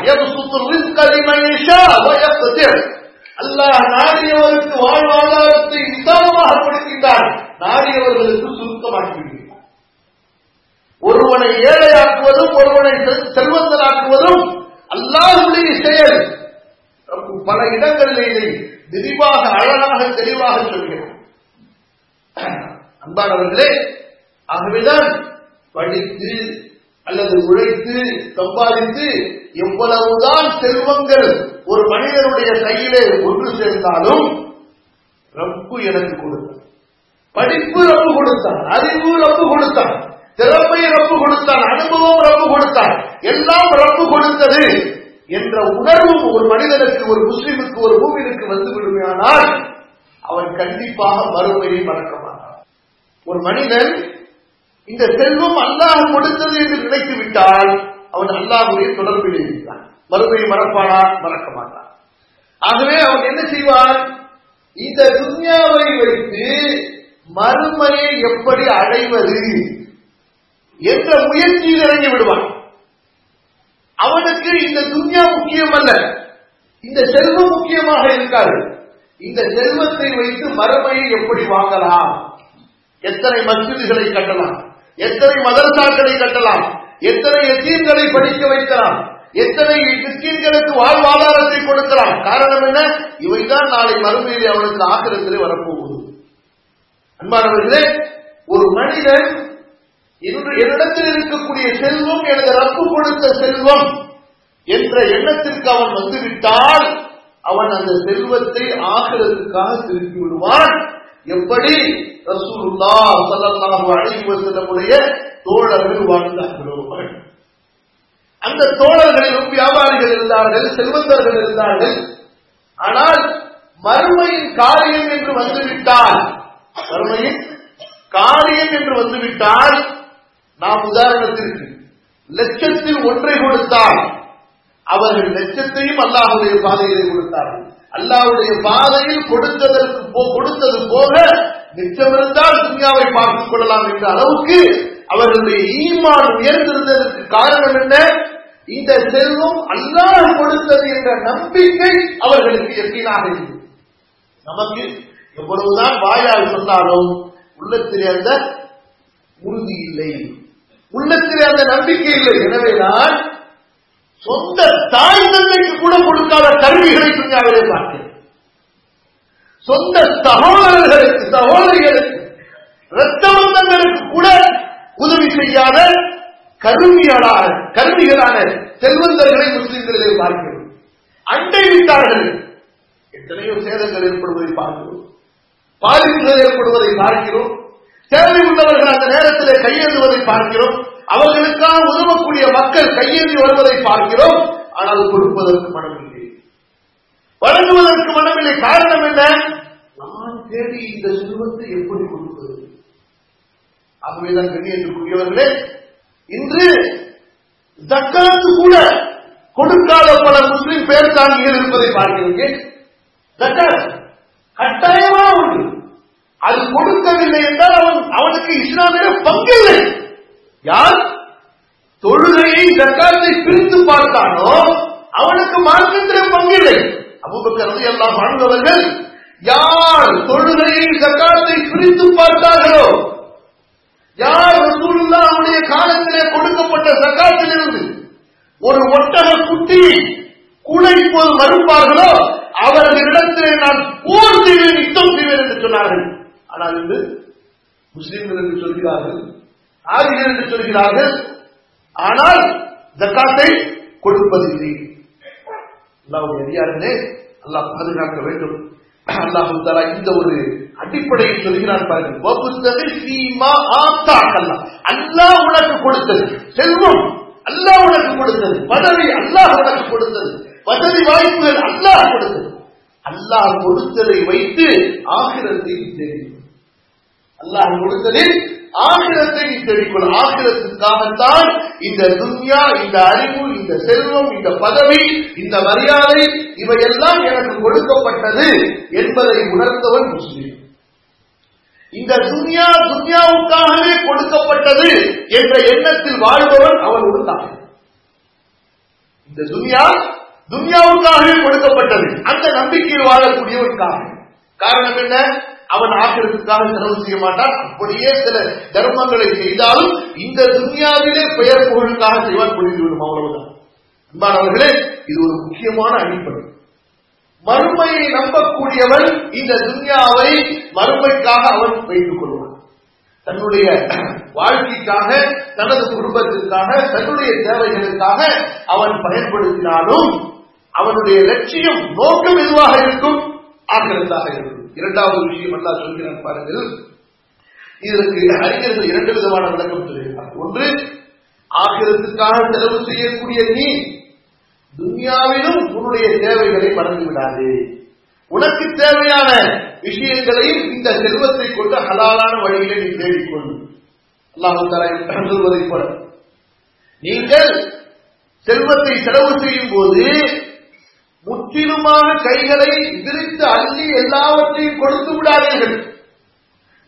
அல்லாஹ் நாடியவருக்கு வாழ்வாதாரத்தை விசாலமாக கொடுக்கின்றார். நாடியவர்களுக்கு சுருக்கமாக்கிவிடுகிறார். ஒருவனை ஏழையாக்குவதும் ஒருவனை செல்வந்தனாக்குவதும் அல்லாஹுடைய செயல். பல இடங்களில் இதை விரிவாக அழகாக தெளிவாக சொல்கிறோம் அன்பானவர்களே ஆகவேதான் படித்து அல்லது உழைத்து சம்பாதித்து எவ்வளவுதான் செல்வங்கள் ஒரு மனிதனுடைய கையிலே ஒன்று சேர்ந்தாலும் ரப்பு எனக்கு கொடுத்தான். படிப்பு ரப்பு கொடுத்தான் அறிவு ரப்பு கொடுத்தான் திறமை ரப்பு கொடுத்தான் அனுபவம் ரப்பு கொடுத்தான் எல்லாம் ரப்பு கொடுத்தது என்ற உணர்வும் ஒரு மனிதனுக்கு ஒரு முஸ்லிமுக்கு ஒரு பூமியிற்கு வந்து விடுமையானால் அவன் கண்டிப்பாக மறுமையை மறக்க ஒரு மனிதன் இந்த செல்வம் அல்லாஹ் கொடுத்தது என்று நினைத்து விட்டால் அவன் அல்லாஹுடைய தொடர்பில் இருக்கிறான் மறுமையை மறப்பானா? மறக்க மாட்டான் ஆகவே அவன் என்ன செய்வான்? இந்த துன்யாவை வைத்து மறுமையை எப்படி அடைவது என்ற முயற்சியில் இறங்கி விடுவான். அவனுக்கு இந்த துன்யா முக்கியம் அல்ல இந்த செல்வம் முக்கியமாக இருக்காது. இந்த செல்வத்தை வைத்து மறுமையை எப்படி வாங்கலாம்? எத்தனை மஸ்ஜிதுகளை கட்டலாம்? எத்தனை மதரசாக்களை கட்டலாம்? எத்தனை எத்தீன்களை படிக்க வைக்கலாம்? எத்தனை மிஸ்கின்களுக்கு வாழ்வாதாரத்தை கொடுக்கலாம்? காரணம் என்ன? இவைதான் நாளை மறுமையிலே அவனுக்கு ஆக்கிரத்திலே வரப்போகுது. அன்பானவர்களே ஒரு மனிதன் என்னிடத்தில் இருக்கக்கூடிய செல்வம் எனது ரப்பு கொடுத்த செல்வம் என்ற எண்ணத்திற்கு அவன் வந்துவிட்டால் அவன் அந்த செல்வத்தை ஆகிறதுக்காக திருப்பி விடுவான். எப்படி ரசூலுல்லா ஸல்லல்லாஹு அலைஹி வஸல்லமுடைய தோழர்கள் வாழ்ந்தார்களோ? அந்த தோழர்களிலும் வியாபாரிகள் இருந்தார்கள் செல்வந்தர்கள் இருந்தார்கள். ஆனால் மறுமையின் காரியம் என்று வந்துவிட்டால் மறுமையின் காரியம் என்று வந்துவிட்டால் நாம் உதாரணத்திற்கு லட்சத்தில் ஒன்றை கொடுத்தால் அவர்கள் லட்சத்தையும் அல்லாஹுடைய பாதையிலே கொடுத்தார்கள். அல்லாவுடைய பாதையில் கொடுத்ததற்கு போ- கொடுத்தது போக மிச்சம் இருந்தால் துன்யாவை பார்த்துக் கொள்ளலாம் என்ற அளவுக்கு அவர்களுடைய ஈமான் உயர்ந்திருந்ததற்கு காரணம் என்ன? இந்த செல்வம் அல்லாஹ் கொடுத்தது என்ற நம்பிக்கை அவர்களுக்கு எப்படினாக இருந்தது. நமக்கு எவ்வளவுதான் வாயால் சொன்னாலும் உள்ளத்திலே அந்த உறுதி இல்லை. உள்ளத்திலே அந்த நம்பிக்கை இல்லை. எனவேதான் சொந்த தாய் தந்தைக்கு கூட கொடுக்காத கல்விகளை துணியாவிலே பார்க்கிறேன் சொந்த சகோதரர்களுக்கு சகோதரிகளுக்கு இரத்த பந்தங்களுக்கு கூட உதவி செய்யாத கருவியலான கருவிகளான செல்வந்தர்களை முஸ்லிம்களிலே பார்க்கிறோம். அண்டை வீட்டார்கள் எத்தனையோ சேதங்கள் ஏற்படுவதை பார்க்கிறோம். பாதிப்புகள் ஏற்படுவதை பார்க்கிறோம். தேவை உள்ளவர்கள் அந்த நேரத்தில் கையேந்துவதை பார்க்கிறோம். அவர்களுக்காக உதவக்கூடிய மக்கள் கையேந்தி வருவதை பார்க்கிறோம். ஆனால் கொடுப்பதற்கு மனமில்லை. வழங்குவதற்கு மனமில்லை. காரணம் என்ன? நான் தேடி இந்த செல்வத்தை எப்படி கொடுப்பது? ஆகவேதான் கண்ணியத்திற்குரியவர்களே இன்று தக்காத்து கூட கொடுக்காத பல முஸ்லிம் பேர் தாங்கிகள் இருப்பதை பார்க்கிறீர்கள். ஜக்காத் கட்டாயமா உண்டு அது கொடுக்கவில்லை என்றால் அவன் அவனுக்கு இஸ்லாமிய பங்கில்லை. யார் தொழுகையை ஜக்காத்தை பிரித்து பார்த்தானோ அவனுக்கு மார்க்கத்திலே பங்கில்லை. அபுபக்கர் எல்லாம் வாழ்ந்தவர்கள் யார் தொழுகையை ஜக்காத்தை பிரித்து பார்த்தார்களோ யார் ரசூலுல்லாஹ்வுடைய காலத்திலே கொடுக்கப்பட்ட சக்காத்திலிருந்து ஒரு ஒட்டக குட்டி குலை எப்போது மறுப்பார்களோ அவர்களிடத்திலே நான் போர் செய்வேன் யுத்தம் செய்வேன் என்று சொன்னார்கள். ஆனால் இன்று முஸ்லிம்கள் என்று சொல்கிறார்கள் ஆகிறேன் என்று சொல்கிறார்கள் ஆனால் ஜக்காத்தை கொடுப்பதில்லை அல்லாவுடைய அதிகாரமே அல்லாஹ் பாதுகாக்க வேண்டும். அல்லாஹு இந்த ஒரு அடிப்படையை சொல்கிறான் பாருங்கள். சீமா அல்லாஹ் உனக்கு கொடுத்தது செல்வம் அல்லாஹ் உனக்கு கொடுத்தது பதவி அல்லாஹ் உனக்கு கொடுத்தது. பதவி வாய்ப்புகள் அல்லாஹ் கொடுத்தது. அல்லாஹ் கொடுத்ததை வைத்து ஆகிரத்தை தெரியும் அல்லாஹ் கொடுத்ததில் ஆகிரத்தை நீ தெரிவிக்கொள் ஆகிரத்துக்காகத்தான் இந்த துன்யா இந்த அறிவு இந்த செல்வம் இந்த பதவி இந்த மரியாதை இவையெல்லாம் எனக்கு கொடுக்கப்பட்டது என்பதை உணர்ந்தவன் முஸ்லீம். இந்த துன்யா துன்யாவுக்காகவே கொடுக்கப்பட்டது என்ற எண்ணத்தில் வாழ்பவன் அவன் உண்டான் இந்த துன்யா துன்யாவுக்காகவே கொடுக்கப்பட்டது. அந்த நம்பிக்கையில் வாழக்கூடியவனுக்காக காரணம் என்ன? அவன் ஆக்கிரத்துக்காக செலவு செய்ய மாட்டான். அப்படியே சில தர்மங்களை செய்தாலும் இந்த துன்யாவிலே பெயர் புகழுக்காக செய்வான் புரிந்துவிடும் அவ்வளவுதான். அன்பானவர்களே இது ஒரு முக்கியமான அடிப்படை. மறுமையை நம்பக்கூடியவன் இந்த துன்யாவை மறுமைக்காக அவன் வைத்துக் கொள்வான். தன்னுடைய வாழ்க்கைக்காக தனது குடும்பத்திற்காக தன்னுடைய தேவைகளுக்காக அவன் பயன்படுத்தினாலும் அவனுடைய லட்சியம் நோக்கம் எதுவாக இருக்கும்? ஆக்கிரத்தாக இருக்கும். இரண்டாவது விஷயம் அல்லா சொல்கிறேன் பாருங்கள். இதற்கு அறிஞர்கள் இரண்டு விதமான விளக்கம் சொல்கிறார் ஒன்று ஆக்கிரத்துக்காக செலவு செய்யக்கூடிய நீ துன்யாவிலும் உன்னுடைய தேவைகளை மறந்து விடாது. உனக்கு தேவையான விஷயங்களையும் இந்த செல்வத்தை கொண்டு ஹலாலான வழியிலே நீ தேடிக்கொள் அல்லாஹு சொல்வதை போல. நீங்கள் செல்வத்தை செலவு செய்யும் போது முற்றிலுமாக கைகளை விரித்து அள்ளி எல்லாவற்றையும் கொடுத்து விடாதீர்கள்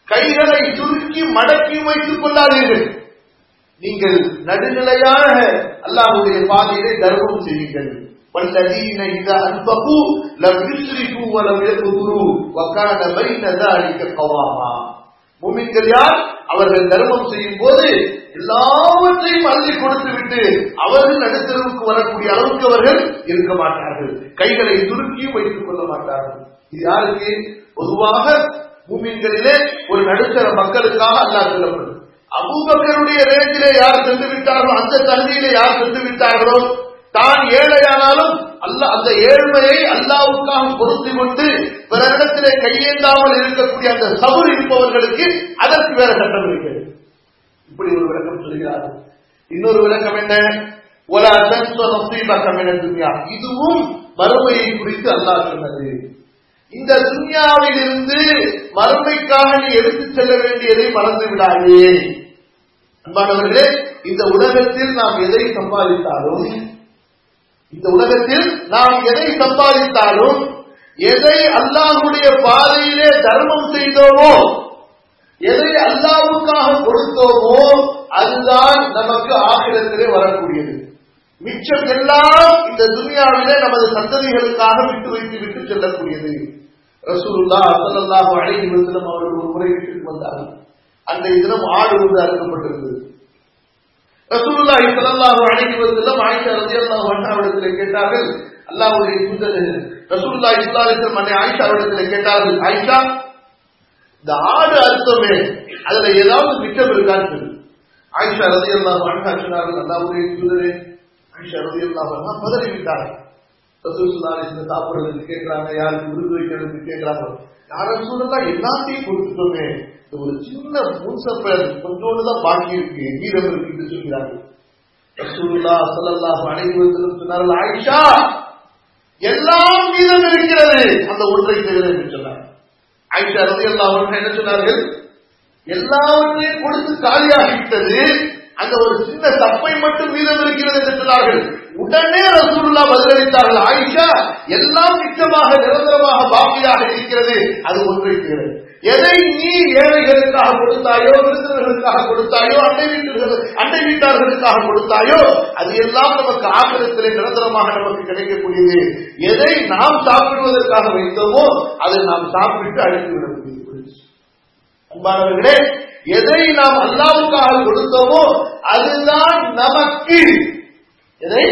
கைகளை சுருக்கி மடக்கி வைத்துக் கொள்ளாதீர்கள் நீங்கள் நடுநிலையாக அல்லாஹுடைய பாதையிலே தர்மம் செய்யுங்கள் والذين إذا أنفقوا لم يسرفوا ولم يقتروا وكان بين ذلك قواما பூமிக்கள் யார்? அவர்கள் தர்மம் செய்யும் போது எல்லாவற்றையும் அள்ளி கொடுத்து விட்டு அவர்கள் நடுத்தரவுக்கு வரக்கூடிய அளவுக்கு அவர்கள் இருக்க மாட்டார்கள். கைகளை துருக்கியும் வைத்துக் கொள்ள மாட்டார்கள். இது யாருக்கு? பொதுவாக மூமின்களிலே ஒரு நடுத்தர மக்களுக்காக அல்லாஹ் சொல்லப்படும். அபூபக்கருடைய ரேஞ்சிலே யார் சென்று விட்டார்களோ அந்த தகுதியிலே யார் சென்று விட்டார்களோ தான் ஏழையானாலும் அல்ல அந்த ஏழ்மையை அல்லாவுக்காக பொருத்தி கொண்டு பிறரிடத்திலே கையேந்தாமல் இருக்கக்கூடிய அந்த சபுர் இருப்பவர்களுக்கு அதற்கு வேற சட்டம் இருக்கிறது இப்படி ஒரு விளக்கம் சொல்கிறார்கள். இன்னொரு விளக்கம் என்ன? ஒரு நசீபக்கம் என துன்யா. இதுவும் மறுமையை குறித்து அல்லாஹ் சொன்னது. இந்த துன்யாவில் இருந்து மறுமைக்காக நீ எடுத்துச் செல்ல வேண்டியதை மறந்து விடாதே. அன்பானவர்களே இந்த உலகத்தில் நாம் எதை சம்பாதித்தாலும் இந்த உலகத்தில் நாம் எதை சம்பாதித்தாலும் எதை அல்லாஹுடைய பாதையிலே தர்மம் செய்தோமோ எதை அல்லாவுக்காக கொடுத்தோமோ அதுதான் நமக்கு ஆகிரத்திலே வரக்கூடியது. மிச்சம் எல்லாம் இந்த துனியாவிலே நமது சந்ததிகளுக்காக விட்டு வைத்து விட்டு செல்லக்கூடியது. ரசூலுல்லா சல்லல்லாஹு அழகி அவர்கள் ஒரு முறை வீட்டுக்கு வந்தார்கள். அந்த தினம் ஆடு வந்து அறுக்கப்பட்டிருந்தது. ரசூலுல்லாஹி ஸல்லல்லாஹு அலைஹி வஸல்லம் ஆயிஷா ரலியல்லாஹு அன்ஹா அவரிடத்தில் கேட்டார்கள் அல்லாஹ்வுடைய தூதர் ரசூலுல்லாஹி ஸல்லல்லாஹு அலைஹி வஸல்லம் அன்னை ஆயிஷா அவரிடத்தில் கேட்டார்கள் ஆயிஷா இந்த ஆடு அர்த்தமே அதுல ஏதாவது மிச்சம் இருக்கான்னு சொல்லி. ஆயிஷா ரலியல்லாஹு அன்ஹா சொன்னார்கள் அல்லாஹ்வுடைய தூதரே ஆயிஷா ரலியல்லாஹு அன்ஹா பதறி விட்டார்கள் ரசூல் ஸல்லல்லாஹு அலைஹி வஸல்லம் சாப்பிடுறதுக்கு கேட்கிறாங்க யாருக்கு விருது வைக்கிறதுக்கு கேட்கிறாங்க? யாரும் சொல்லலாம் எல்லாத்தையும் கொடுத்துட்டோமே. இந்த ஒரு சின்ன முன்சப்பர் கொஞ்சோண்டு தான் பாக்கி இருக்கு. மீதம் இருக்கு சொல்கிறார்கள். ரசூலுல்லா ஸல்லல்லாஹு சொன்னார்கள் ஆயிஷா எல்லாம் மீதம் இருக்கிறது. அந்த ஒன்றை தவிர என்று சொன்னார். ஆயிஷா ரலியல்லாஹு அன்ஹா என்ன சொன்னார்கள்? எல்லாவற்றையும் கொடுத்து காலியாகிவிட்டது. அந்த ஒரு சின்ன தப்பை மட்டும் மீதம் இருக்கிறது என்று சொன்னார்கள். உடனே ரசூல்லா பதிலளித்தார்கள். ஆயிஷா எல்லாம் மிச்சமாக நிரந்தரமாக பாக்கியாக இருக்கிறது. அது ஒன்றை எதை நீ ஏழைகளுக்காக கொடுத்தாயோ விருந்தினர்களுக்காக கொடுத்தாயோ அண்டை வீட்டு அண்டை வீட்டார்களுக்காக கொடுத்தாயோ அது எல்லாம் நமக்கு ஆக்கிரத்திலே நிரந்தரமாக நமக்கு கிடைக்கக்கூடியது. எதை நாம் சாப்பிடுவதற்காக வைத்தோமோ அதை நாம் சாப்பிட்டு அழைத்து விட முடியும் அன்பானவர்களே எதை நாம் அல்லாவுக்காக கொடுத்தோமோ அதுதான் நமக்கு எதை?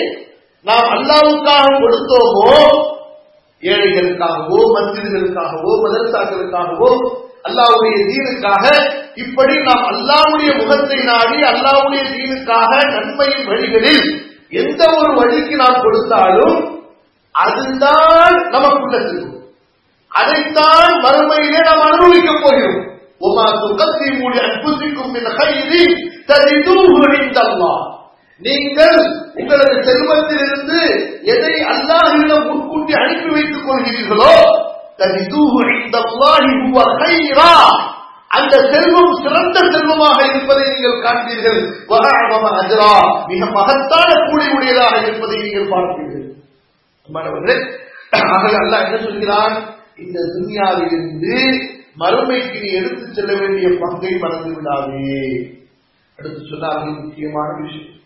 நாம் அல்லாவுக்காக கொடுத்தோமோ ஏழைகளுக்காகவோ மந்திரிகளுக்காகவோ மதரசாக்களுக்காகவோ அல்லாவுடைய தீனுக்காக இப்படி நாம் அல்லாவுடைய முகத்தை நாடி அல்லாவுடைய தீனுக்காக நன்மையின் வழிகளில் எந்த ஒரு வழிக்கு நாம் கொடுத்தாலும் அதுதான் நமக்குள்ள செல்வம் அதைத்தான் மறுமையிலே நாம் அனுபவிக்கப் போகிறோம். உமா சுகத்தை மூடி அற்புதிக்கும் இந்த கைதி தரிதூகுழிந்தல்லா நீங்கள் உங்களது செல்வத்திலிருந்து எதை அல்லாஹிடம் முன்கூட்டி அனுப்பி வைத்துக் கொள்கிறீர்களோ அந்த செல்வம் சிறந்த செல்வமாக இருப்பதை நீங்கள் காண்பீர்கள். அஜரா. மிக மகத்தான கூலி உடையதாக இருப்பதை நீங்கள் பார்ப்பீர்கள். மாணவர்களே ஆகவே அல்லாஹ் என்ன சொல்கிறான்? இந்த துன்யாவிலிருந்து மறுமைக்கு நீ எடுத்துச் செல்ல வேண்டிய பங்கை மறந்து விடாதே. அடுத்து சொன்னார்கள் முக்கியமான விஷயம்.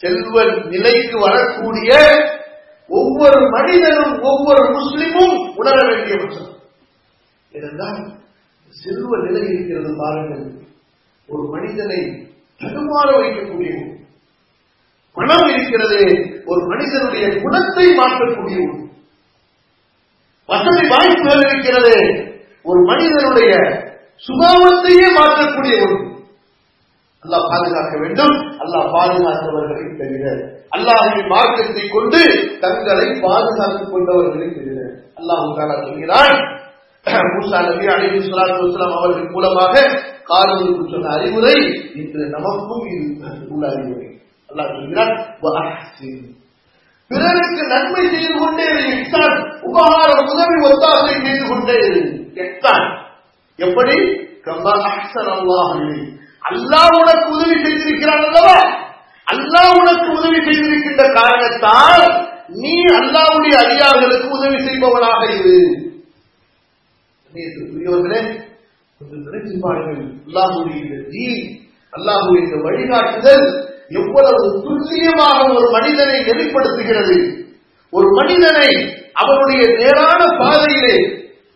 செல்வ நிலைக்கு வரக்கூடிய ஒவ்வொரு மனிதனும் ஒவ்வொரு முஸ்லிமும் உணர வேண்டிய வசனம். ஏனென்றால் செல்வ நிலை இருக்கிறது பாருங்கள். ஒரு மனிதனை தடுமாற வைக்கக்கூடிய பணம் இருக்கிறது ஒரு மனிதனுடைய குணத்தை மாற்றக்கூடிய வசதி வாய்ப்புகள் இருக்கிறது ஒரு மனிதனுடைய சுபாவத்தையே மாற்றக்கூடிய ஒன்று அல்லாஹ் பாதுகாக்க வேண்டும். அல்லாஹ் பாதுகாத்தவர்களை தவிர அல்லாஹின் மார்க்கத்தை கொண்டு தங்களை பாதுகாத்துக் கொண்டவர்களை தவிர அல்லாஹ் தாலா சொல்கிறான் மூசா நபி அலிஹி ஸலாத்து அவர்கள் மூலமாக காரூருக்கு சொன்ன அறிவுரை இன்று நமக்கும் இது உள்ள அறிவுரை அல்லாஹ் சொல்கிறான் பிறருக்கு நன்மை செய்து கொண்டே இரு உபகார உதவி ஒத்தாசை செய்து கொண்டே இரு எப்படி? கமா அக்சர் அல்லாஹ் இல்லை அல்லாஹ் உனக்கு உதவி செய்திருக்கிறான் அல்லவா? அல்லாஹ் உனக்கு உதவி செய்திருக்கின்ற காரணத்தால் நீ அல்லாவுடைய அடியார்களுக்கு உதவி செய்பவனாக இரு. புரியவர்களே கொஞ்சம் நினைச்சு பாருங்கள். அல்லாஹுடைய இந்த அல்லாஹுடைய இந்த வழிகாட்டுதல் எவ்வளவு துல்லியமாக ஒரு மனிதனை வெளிப்படுத்துகிறது ஒரு மனிதனை அவனுடைய நேரான பாதையிலே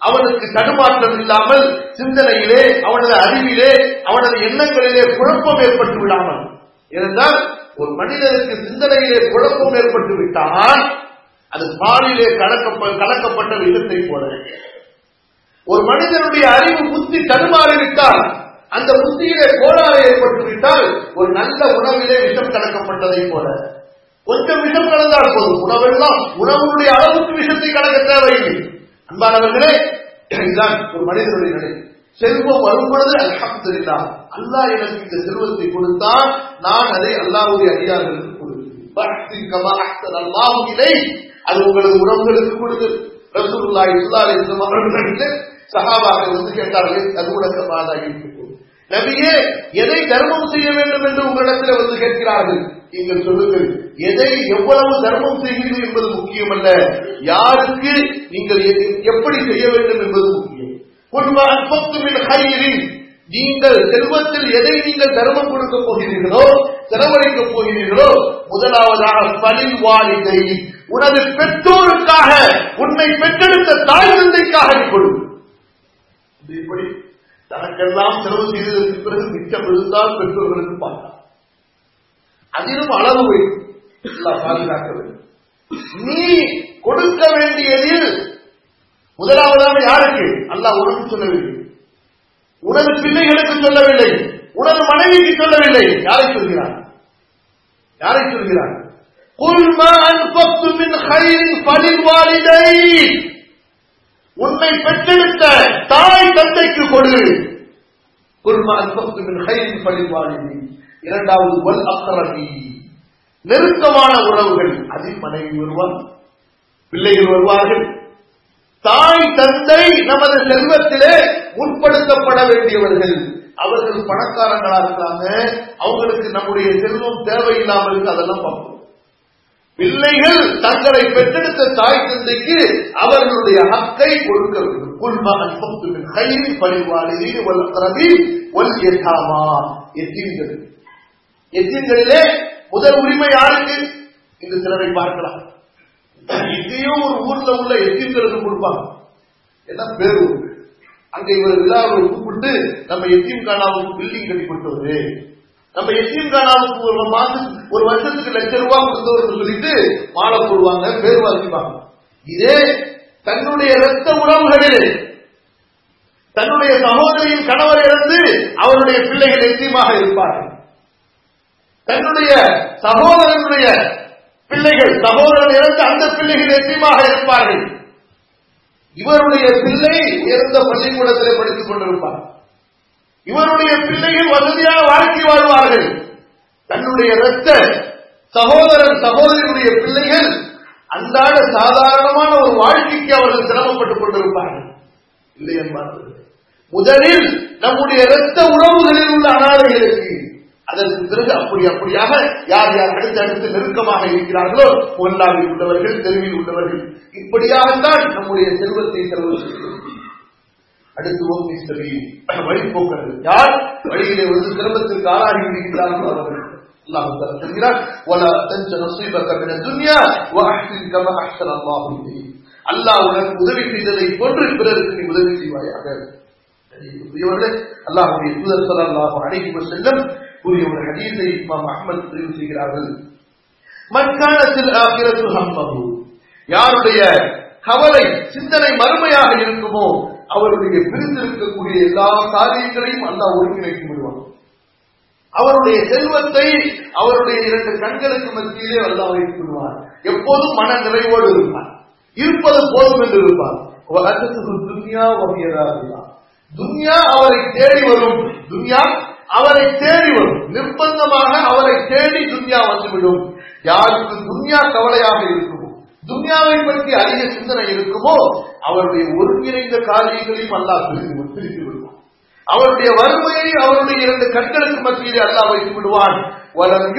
அவனுக்கு தடுமாற்றம் இல்லாமல் சிந்தனையிலே அவனது அறிவிலே அவனது எண்ணங்களிலே குழப்பம் ஏற்பட்டு விடாமல். இருந்தால் ஒரு மனிதனுக்கு சிந்தனையிலே குழப்பம் ஏற்பட்டு விட்டால் அது பாலிலே கலக்கப்ப கலக்கப்பட்ட விதத்தை போல. ஒரு மனிதனுடைய அறிவு புத்தி தடுமாறிவிட்டால் அந்த புத்தியிலே கோளாறு ஏற்பட்டு விட்டால் ஒரு நல்ல உணவிலே விஷம் கலக்கப்பட்டதை போல. கொஞ்சம் விஷம் கலந்தால் போதும். உணவெல்லாம் உணவுடைய அளவுக்கு விஷத்தை கலக்க தேவையில்லை. அன்பானவர்களே இதுதான் ஒரு மனிதனுடைய நிலை. செல்வம் வரும் அல்ஹம்துல்லா அல்லாஹ் எனக்கு இந்த செல்வத்தை கொடுத்தால் நான் அதை அல்லாஹுடைய அடியார்களுக்கு கொடுக்கிறேன் அல்லாஹ் அது உங்களது உறவுகளுக்கு கொடுத்து. ரசூலுல்லாஹி ஸல்லல்லாஹு அலைஹி வஸல்லம் அவர்கள் வந்து கேட்டார்கள் அது உனக்கு மாதாகி நபியே எதை தர்மம் செய்ய வேண்டும் என்று உங்களிடத்தில் வந்து கேட்கிறார்கள்? நீங்கள் சொல்லுங்கள் எதை எவ்வளவு தர்மம் செய்கிறீர்கள் என்பது முக்கியமல்ல. யாருக்கு நீங்கள் எப்படி செய்ய வேண்டும் என்பது முக்கியம். நீங்கள் செல்வத்தில் எதை நீங்கள் தர்மம் கொடுக்க போகிறீர்களோ செலவழிக்க போகிறீர்களோ முதலாவதாக பலில் வாலிதை உனது பெற்றோருக்காக உன்னை பெற்றெடுத்த தாய் தந்தைக்காக நீ கொடு. தனக்கெல்லாம் செலவு செய்ததற்கு பிறகு மிச்சம் இருந்தால் பெற்றோர்களுக்கு பார்த்தார் அதிலும் அளவு பாதுகாக்க வேண்டும். நீ கொடுக்க வேண்டியதில் முதலாவதாக யாருக்கு? அல்லாஹ் உனக்கு சொல்லவில்லை. உணவு பிள்ளைகளுக்கு சொல்லவில்லை. உணவு மனைவிக்கு சொல்லவில்லை. யாரை சொல்கிறார் யாரை சொல்கிறார் உன்னை பெற்றெடுத்த தாய் தந்தைக்கு கொடு. குல்மா அன்பத்து மின் ஹைரின் பழிவாளிதை இரண்டாவது வல் அக்கரபி நெருக்கமான உறவுகள். அதில் மனைவி வருவார் பிள்ளைகள் வருவார்கள். தாய் தந்தை நமது செல்வத்திலே முற்படுத்தப்பட வேண்டியவர்கள். அவர்கள் பணக்காரங்களா இருக்காங்க அவங்களுக்கு நம்முடைய செல்வம் தேவையில்லாமல் இருக்கு அதெல்லாம் பார்ப்போம். பிள்ளைகள் தங்களை பெற்றெடுத்த தாய் தந்தைக்கு அவர்களுடைய ஹக்கை கொடுக்க வேண்டும். குல்மா அன்பத்து கையில் பணிவாளி ஒல் கரவி ஒல் எட்டாமா எத்தீன்கள் எத்தீன்களிலே முதல் உரிமை யாருக்கு? இந்த சிலரை பார்க்கலாம். இதையும் ஒரு ஊர்ல உள்ள எத்தீம்களுக்கு கொடுப்பாங்க. என்ன பேரு? அங்க இவர் விழாவை கூப்பிட்டு நம்ம எத்தீம் காணாவுக்கு பில்டிங் கட்டி கொடுத்தவரு நம்ம எத்தீம்கானாவுக்கு ஒரு மாசம் ஒரு வருஷத்துக்கு லட்சம் ரூபாய் கொடுத்தவர்னு சொல்லிட்டு மாலை போடுவாங்க பேர் வாசிப்பாங்க. இதே தன்னுடைய இரத்த உறவுகளில் தன்னுடைய சகோதரியின் கணவர் இருந்து அவருடைய பிள்ளைகள் எத்தீமாக இருப்பார்கள். தன்னுடைய சகோதரனுடைய பிள்ளைகள் சகோதரன் இறந்து அந்த பிள்ளைகள் எத்தியமாக இருப்பார்கள். இவருடைய பிள்ளை உயர்ந்த பள்ளிக்கூடத்தில் படித்துக் கொண்டிருப்பார். இவருடைய பிள்ளைகள் வசதியாக வாழ்க்கை வாழ்வார்கள். தன்னுடைய இரத்த சகோதரன் சகோதரியுடைய பிள்ளைகள் அன்றாட சாதாரணமான ஒரு வாழ்க்கைக்கு அவர்கள் சிரமப்பட்டுக் கொண்டிருப்பார்கள். இல்லை என்பார்கள் முதலில் நம்முடைய இரத்த உறவுகளில் உள்ள அனாதைகளுக்கு அதற்கு பிறகு அப்படி அப்படியாக யார் யார் அடுத்து அடுத்து நெருக்கமாக இருக்கிறார்களோ முகல்லாவில் உள்ளவர்கள் தெருவில் உள்ளவர்கள் இப்படியாகத்தான் நம்முடைய செல்வத்தை செலவு செய்கிறோம் அடுத்து ஓம் சரி வழிபோக்கர்கள் யார் வழியிலே வந்து சிரமத்திற்கு ஆளாகி விடுகிறார்களோ அவர்கள் அல்லாஹ் தஆலா சொல்கிறார் ولا تنس نصيبك من الدنيا واحسن كما احسن الله اليك அல்லாஹ் உனக்கு உதவி செய்ததை போன்று பிறருக்கு நீ உதவி செய்வாயாக புரியவர்களே அல்லாஹுடைய தூதர் ஸல்லல்லாஹு அலைஹி வஸல்லம் கூறிய ஒரு ஹதீஸை இமாம் அஹ்மத் பதிவு செய்கிறார்கள். மண்காலத்தில் ஆகிறது ஹம்மஹு. யாருடைய கவலை சிந்தனை மறுமையாக இருக்குமோ அவருடைய பிரிந்திருக்கக்கூடிய எல்லா காரியங்களையும் அல்லா ஒருங்கிணைத்து விடுவான். அவருடைய செல்வத்தை அவருடைய இரண்டு கண்களுக்கு மத்தியிலே அல்லா வைத்து விடுவார் எப்போதும் மன நிறைவோடு இருப்பார் இருப்பது போதும் என்று இருப்பார் துன்யா வகையதாக துன்யா அவரை தேடி வரும். துன்யா அவரை தேடி வரும். நிர்பந்தமாக அவரை தேடி துன்யா வந்துவிடும். யாருக்கு துன்யா கவலையாக இருக்குமோ? துன்யாவை பற்றி அதிக சிந்தனை இருக்குமோ? அவருடைய ஒருங்கிணைந்த காரியங்களையும் அல்லாஹ் பிரித்து பிரித்து விடுவான். அவருடைய வறுமையை அவருடைய இரண்டு கண்களுக்கு மத்தியிலே அல்லா வைத்து விடுவான். வலம்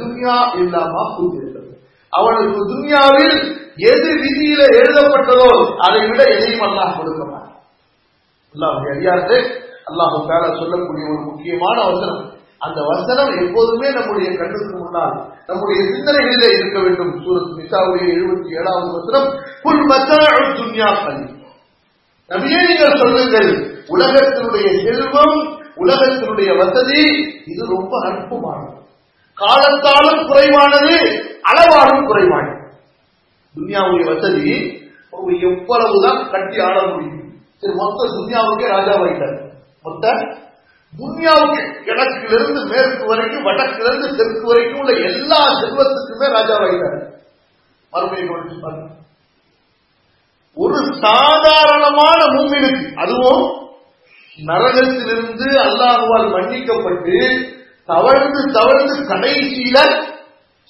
துன்யா இல்லாமா கூட்டிருக்கிறது அவனுக்கு துன்யாவில் எது விதியில எழுதப்பட்டதோ அதை விட எதையும் அல்லாஹ் கொடுக்கிறான் மாட்டான். அறியாது அல்லாஹு தாலா சொல்லக்கூடிய ஒரு முக்கியமான வசனம். அந்த வசனம் எப்போதுமே நம்முடைய கண்ணுக்கு முன்னால் நம்முடைய சிந்தனைகளிலே இருக்க வேண்டும். சூரத் நிசாவுடைய எழுபத்தி ஏழாவது வசனம் புல் மத்தாழ் துன்யா கல்வி நபியே நீங்கள் சொல்லுங்கள் உலகத்தினுடைய செல்வம் உலகத்தினுடைய வசதி இது ரொம்ப அற்புமானது காலத்தாலும் குறைவானது அளவாலும் குறைவானது. துன்யாவுடைய வசதி எவ்வளவுதான் கட்டி ஆட முடியும். சரி மொத்த துன்யாவுக்கே ராஜாவாயிட்டார். மொத்த துன்யாவுக்கு கிழக்கிலிருந்து மேற்கு வரைக்கும் வடக்கிலிருந்து தெற்கு வரைக்கும் உள்ள எல்லா செல்வத்துக்குமே ராஜாவாயிட்டார் மறுமையை கவனிச்சு பாருங்க. ஒரு சாதாரணமான மூமினுக்கு அதுவும் நரகத்திலிருந்து அல்லாஹுவால் மன்னிக்கப்பட்டு தவழ்ந்து தவழ்ந்து கடைசியில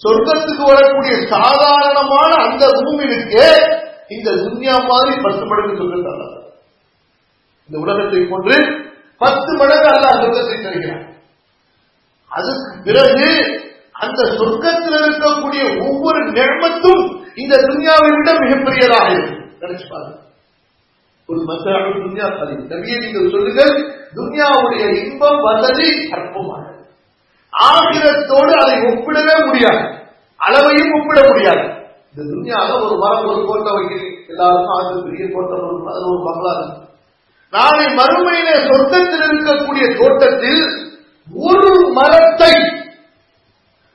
சொர்க்கத்துக்கு வரக்கூடிய சாதாரணமான அந்த மூமினுக்கு இந்த துன்யா மாதிரி பத்து மடங்கு சொர்க்கத்தை இந்த உலகத்தை போன்று பத்து மடங்கு அல்லாஹ் சொர்க்கத்தை தருகிறான். அதுக்கு பிறகு அந்த சொர்க்கத்தில் இருக்கக்கூடிய ஒவ்வொரு நிழமத்தும் இந்த துன்யாவை விட மிகப்பெரியதாக இருக்கும். நினைச்சு பாருங்க. ஒரு மசாடு துன்யா கலி நபியை நீங்கள் சொல்லுங்கள் துன்யாவுடைய இன்பம் வசதி அற்பமானது. ஆகிரத்தோடு அதை ஒப்பிடவே முடியாது. அளவையும் ஒப்பிட முடியாது. இந்த துன்யால ஒரு மரம் ஒரு கோட்டை வைக்கிறீங்க. எல்லாருக்கும் ஆண்டு பெரிய கோட்டை ஒரு பங்களா இருக்கு. நாளை மறுமையிலே சொர்க்கத்தில் இருக்கக்கூடிய தோட்டத்தில் ஒரு மரத்தை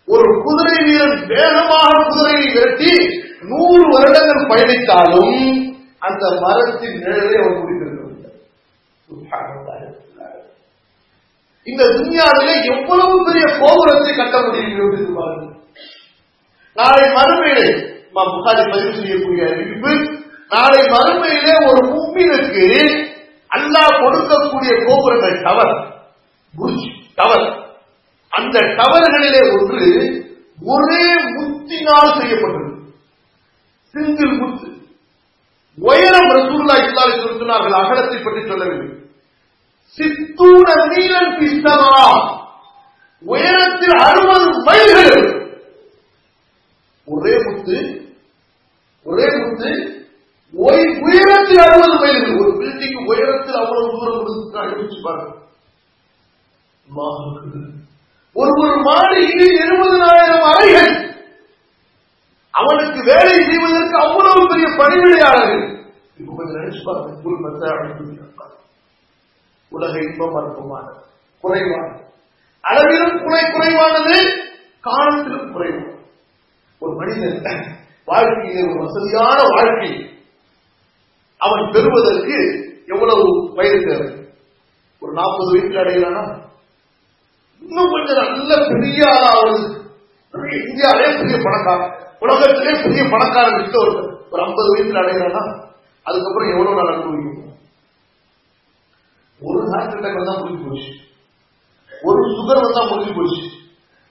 ஒரு குதிரை வீரன் வேகமாக குதிரையை விரட்டி நூறு வருடங்கள் பயணித்தாலும் அந்த மரத்தின் நிழலை அவர் முடித்திருக்க இந்த துன்யாவிலே எவ்வளவு பெரிய கோபுரத்தை கட்ட முடியும் நாளை மறுமையிலே புகாரி பதிவு செய்யக்கூடிய அறிவிப்பு நாளை மறுமையிலே ஒரு மும்மினுக்கு அல்லாஹ் கொடுக்கக்கூடிய கோபுரங்கள் டவர். Burj tower. அந்த டவர்களிலே ஒன்று ஒரே முத்தினால் செய்யப்பட்டது. சிங்கிள் முத்து. உயரம் ரசூல்லா இல்லாத சொன்னார்கள் அகலத்தை பற்றி சொல்லவில்லை. சித்தூர நீலன் பிஸ்தமா உயரத்தில் அறுபது மைல்கள் ஒரே முத்து ஒரே முத்து உயரத்தில் அறுபது மைல்கள் ஒரு பில்டிங் உயரத்தில் அவ்வளவு தூரம் கொடுத்து பாருங்க. ஒரு ஒரு மாளிகையில் எழுபதனாயிரம் அறைகள் அவனுக்கு வேலை செய்வதற்கு அவ்வளவு பெரிய பணிவிடையாளர்கள். இப்ப கொஞ்சம் நினைச்சு பாருங்க குடும்பத்தை உலக இன்பம் அற்பமான குறைவான அளவிலும் குறை குறைவானது காலத்திலும் குறைவானது. ஒரு மனிதன் வாழ்க்கையிலே ஒரு வசதியான வாழ்க்கை அவன் பெறுவதற்கு எவ்வளவு பயிர் தேவை? ஒரு நாற்பது வயசுல அடைகிறானா இன்னும் கொஞ்சம் நல்ல பெரிய ஆளாவது இந்தியாவிலே பெரிய பணக்காரன் உலகத்திலே பெரிய பணக்காரன் கிட்ட ஒரு ஒரு ஐம்பது வயசுல அடைகிறானா அதுக்கப்புறம் எவ்வளவு நாள் அனுபவிக்கும் ஒரு ஹார்ட் அட்டாக் வந்தா முடிஞ்சு போச்சு. ஒரு சுகர் வந்தா முடிஞ்சு போச்சு.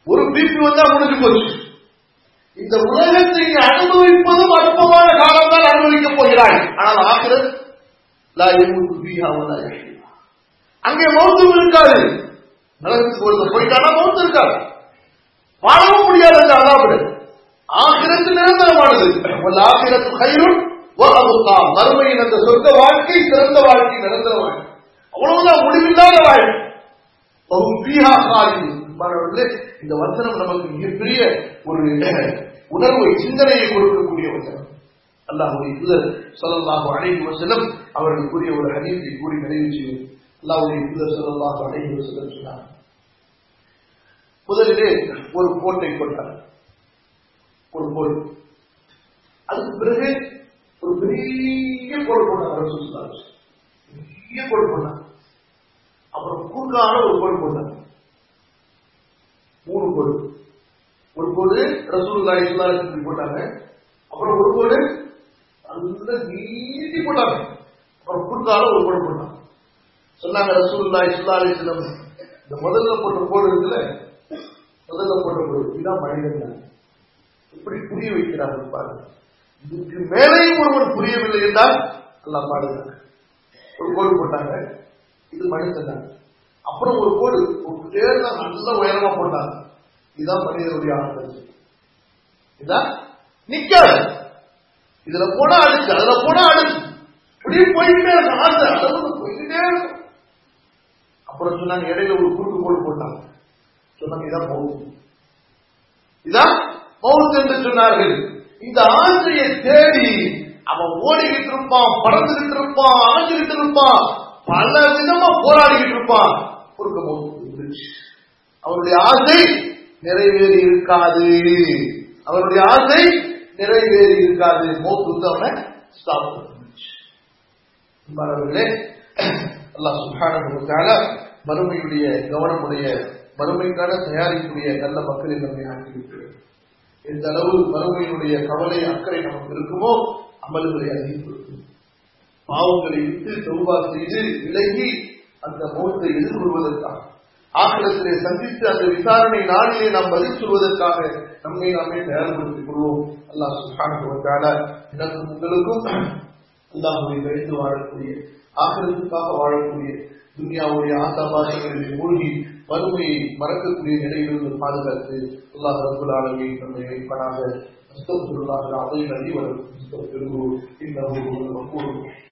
ஒரு பிபி வந்தா முடிஞ்சு போச்சு. இந்த உலகத்தை அனுபவிப்பதும் அற்பமான காலம் தான் அனுபவிக்க போகிறாய். ஆனால் ஆகிறது அங்கே மௌத்தும் இருக்காது. நரகத்துக்கு ஒருத்தர் போயிட்டானா மௌத்தம் இருக்காது. வாழவும் முடியாது அந்த அல்லாபடு ஆகிரத்து நிரந்தரமானது ஆகிரத்து கயிறும் மறுமையின் அந்த சொந்த வாழ்க்கை சிறந்த வாழ்க்கை நிரந்தர வாழ்க்கை. அவ்வளவுதான் முடிவில்லாத வாழ்க்கை. இந்த வசனம் நமக்கு மிகப்பெரிய ஒரு உணர்வை சிந்தனையை கொடுக்கக்கூடிய வசனம். அல்லாஹுடைய தூதர் சொல்லலாக அழைவு வசனம் அவர்கள் கூறிய ஒரு ஹதீஸை கூறி நிறைவு செய்யும். அல்லாஹுடைய தூதர் சொல்லலாக அழைவு வசனம் சொன்னார். முதலிலே ஒரு கோட்டை கொண்டார் ஒரு போர் அதுக்கு பிறகு ஒரு பெரிய கோல் கொண்டார் சொன்னார் பெரிய கோல் கொண்டார் அப்புறம் குறுக்கான ஒரு கோல் கொண்டார் மூணு கோடு. ஒரு கோடு ரசூல்லா இஸ்லாத்துக்கு போட்டாங்க. அப்புறம் ஒரு போது நல்ல நீட்டி போட்டாங்க. அப்புறம் குறுக்கால ஒரு கோடு போட்டாங்க சொன்னாங்க ரசூல்லா இஸ்லா அலிஸ்லம் இந்த முதல்ல போட்ட கோடு இருக்குல்ல முதல்ல போட்ட கோடு இதுதான் மனிதன் இப்படி புரிய வைக்கிறார்கள் பாருங்க. இதுக்கு மேலேயும் ஒருவன் புரியவில்லை என்றால் நல்லா பாடுங்க ஒரு கோடு போட்டாங்க இது மனிதன் தான். அப்புறம் ஒரு கோடு ஒரு பேர் தான் நல்ல உயரமா போட்டாங்க. இதுதான் மனிதனுடைய ஆனந்தம் இதான் நிக்காது. இதுல போனா அடுக்கு அதுல போனா அடுக்கு. இப்படி போயிட்டே இருக்கும். ஆசை அளவு போயிட்டே இருக்கும். அப்புறம் சொன்னாங்க இடையில ஒரு குறுக்கு கோடு போட்டாங்க. சொன்னாங்க இதான் மவுத்து இதான் மவுத்து என்று சொன்னார்கள். இந்த ஆசையை தேடி அவன் ஓடிக்கிட்டு இருப்பான் பறந்துகிட்டு இருப்பான் அமைஞ்சுக்கிட்டு இருப்பான். பல விதமா போராடிக்கிட்டு இருப்பான். குறுக்க மவுத்து அவருடைய ஆசை நிறைவேறி இருக்காது. அவருடைய ஆசை நிறைவேறி இருக்காது. மோத்து வந்து ஸ்டாப் சுகான மறுமையுடைய கவனமுடைய மறுமைக்கான தயாரிக்கூடிய நல்ல மக்களை நம்மை ஆக்கியிருக்கிறது எந்த அளவு மறுமையினுடைய கவலை அக்கறை நமக்கு இருக்குமோ அமல்களை அதிகப்படுத்தும். பாவங்களை விட்டு செவ்வா செய்து விலகி அந்த மோத்தை எதிர்கொள்வதற்காக. ஆக்கிரத்திலே சந்தித்து அந்த விசாரணை நாளிலே நாம் பதில் சொல்வதற்காக நம்மை நாமே தயார்படுத்திக் கொள்வோம். அல்லாஹ் சுகான எனக்கும் உங்களுக்கும் அல்லாஹுவை கழித்து வாழக்கூடிய ஆக்கிரத்துக்காக வாழக்கூடிய துன்யாவுடைய ஆசாபாசங்களில் மூழ்கி வறுமையை மறக்கக்கூடிய நிலையிலிருந்து பாதுகாத்து அல்லாஹ் ரபுல் ஆலமி நம்மை வைப்பனாக அஸ்தம் சொல்லாத அதை நதி வரும் இந்த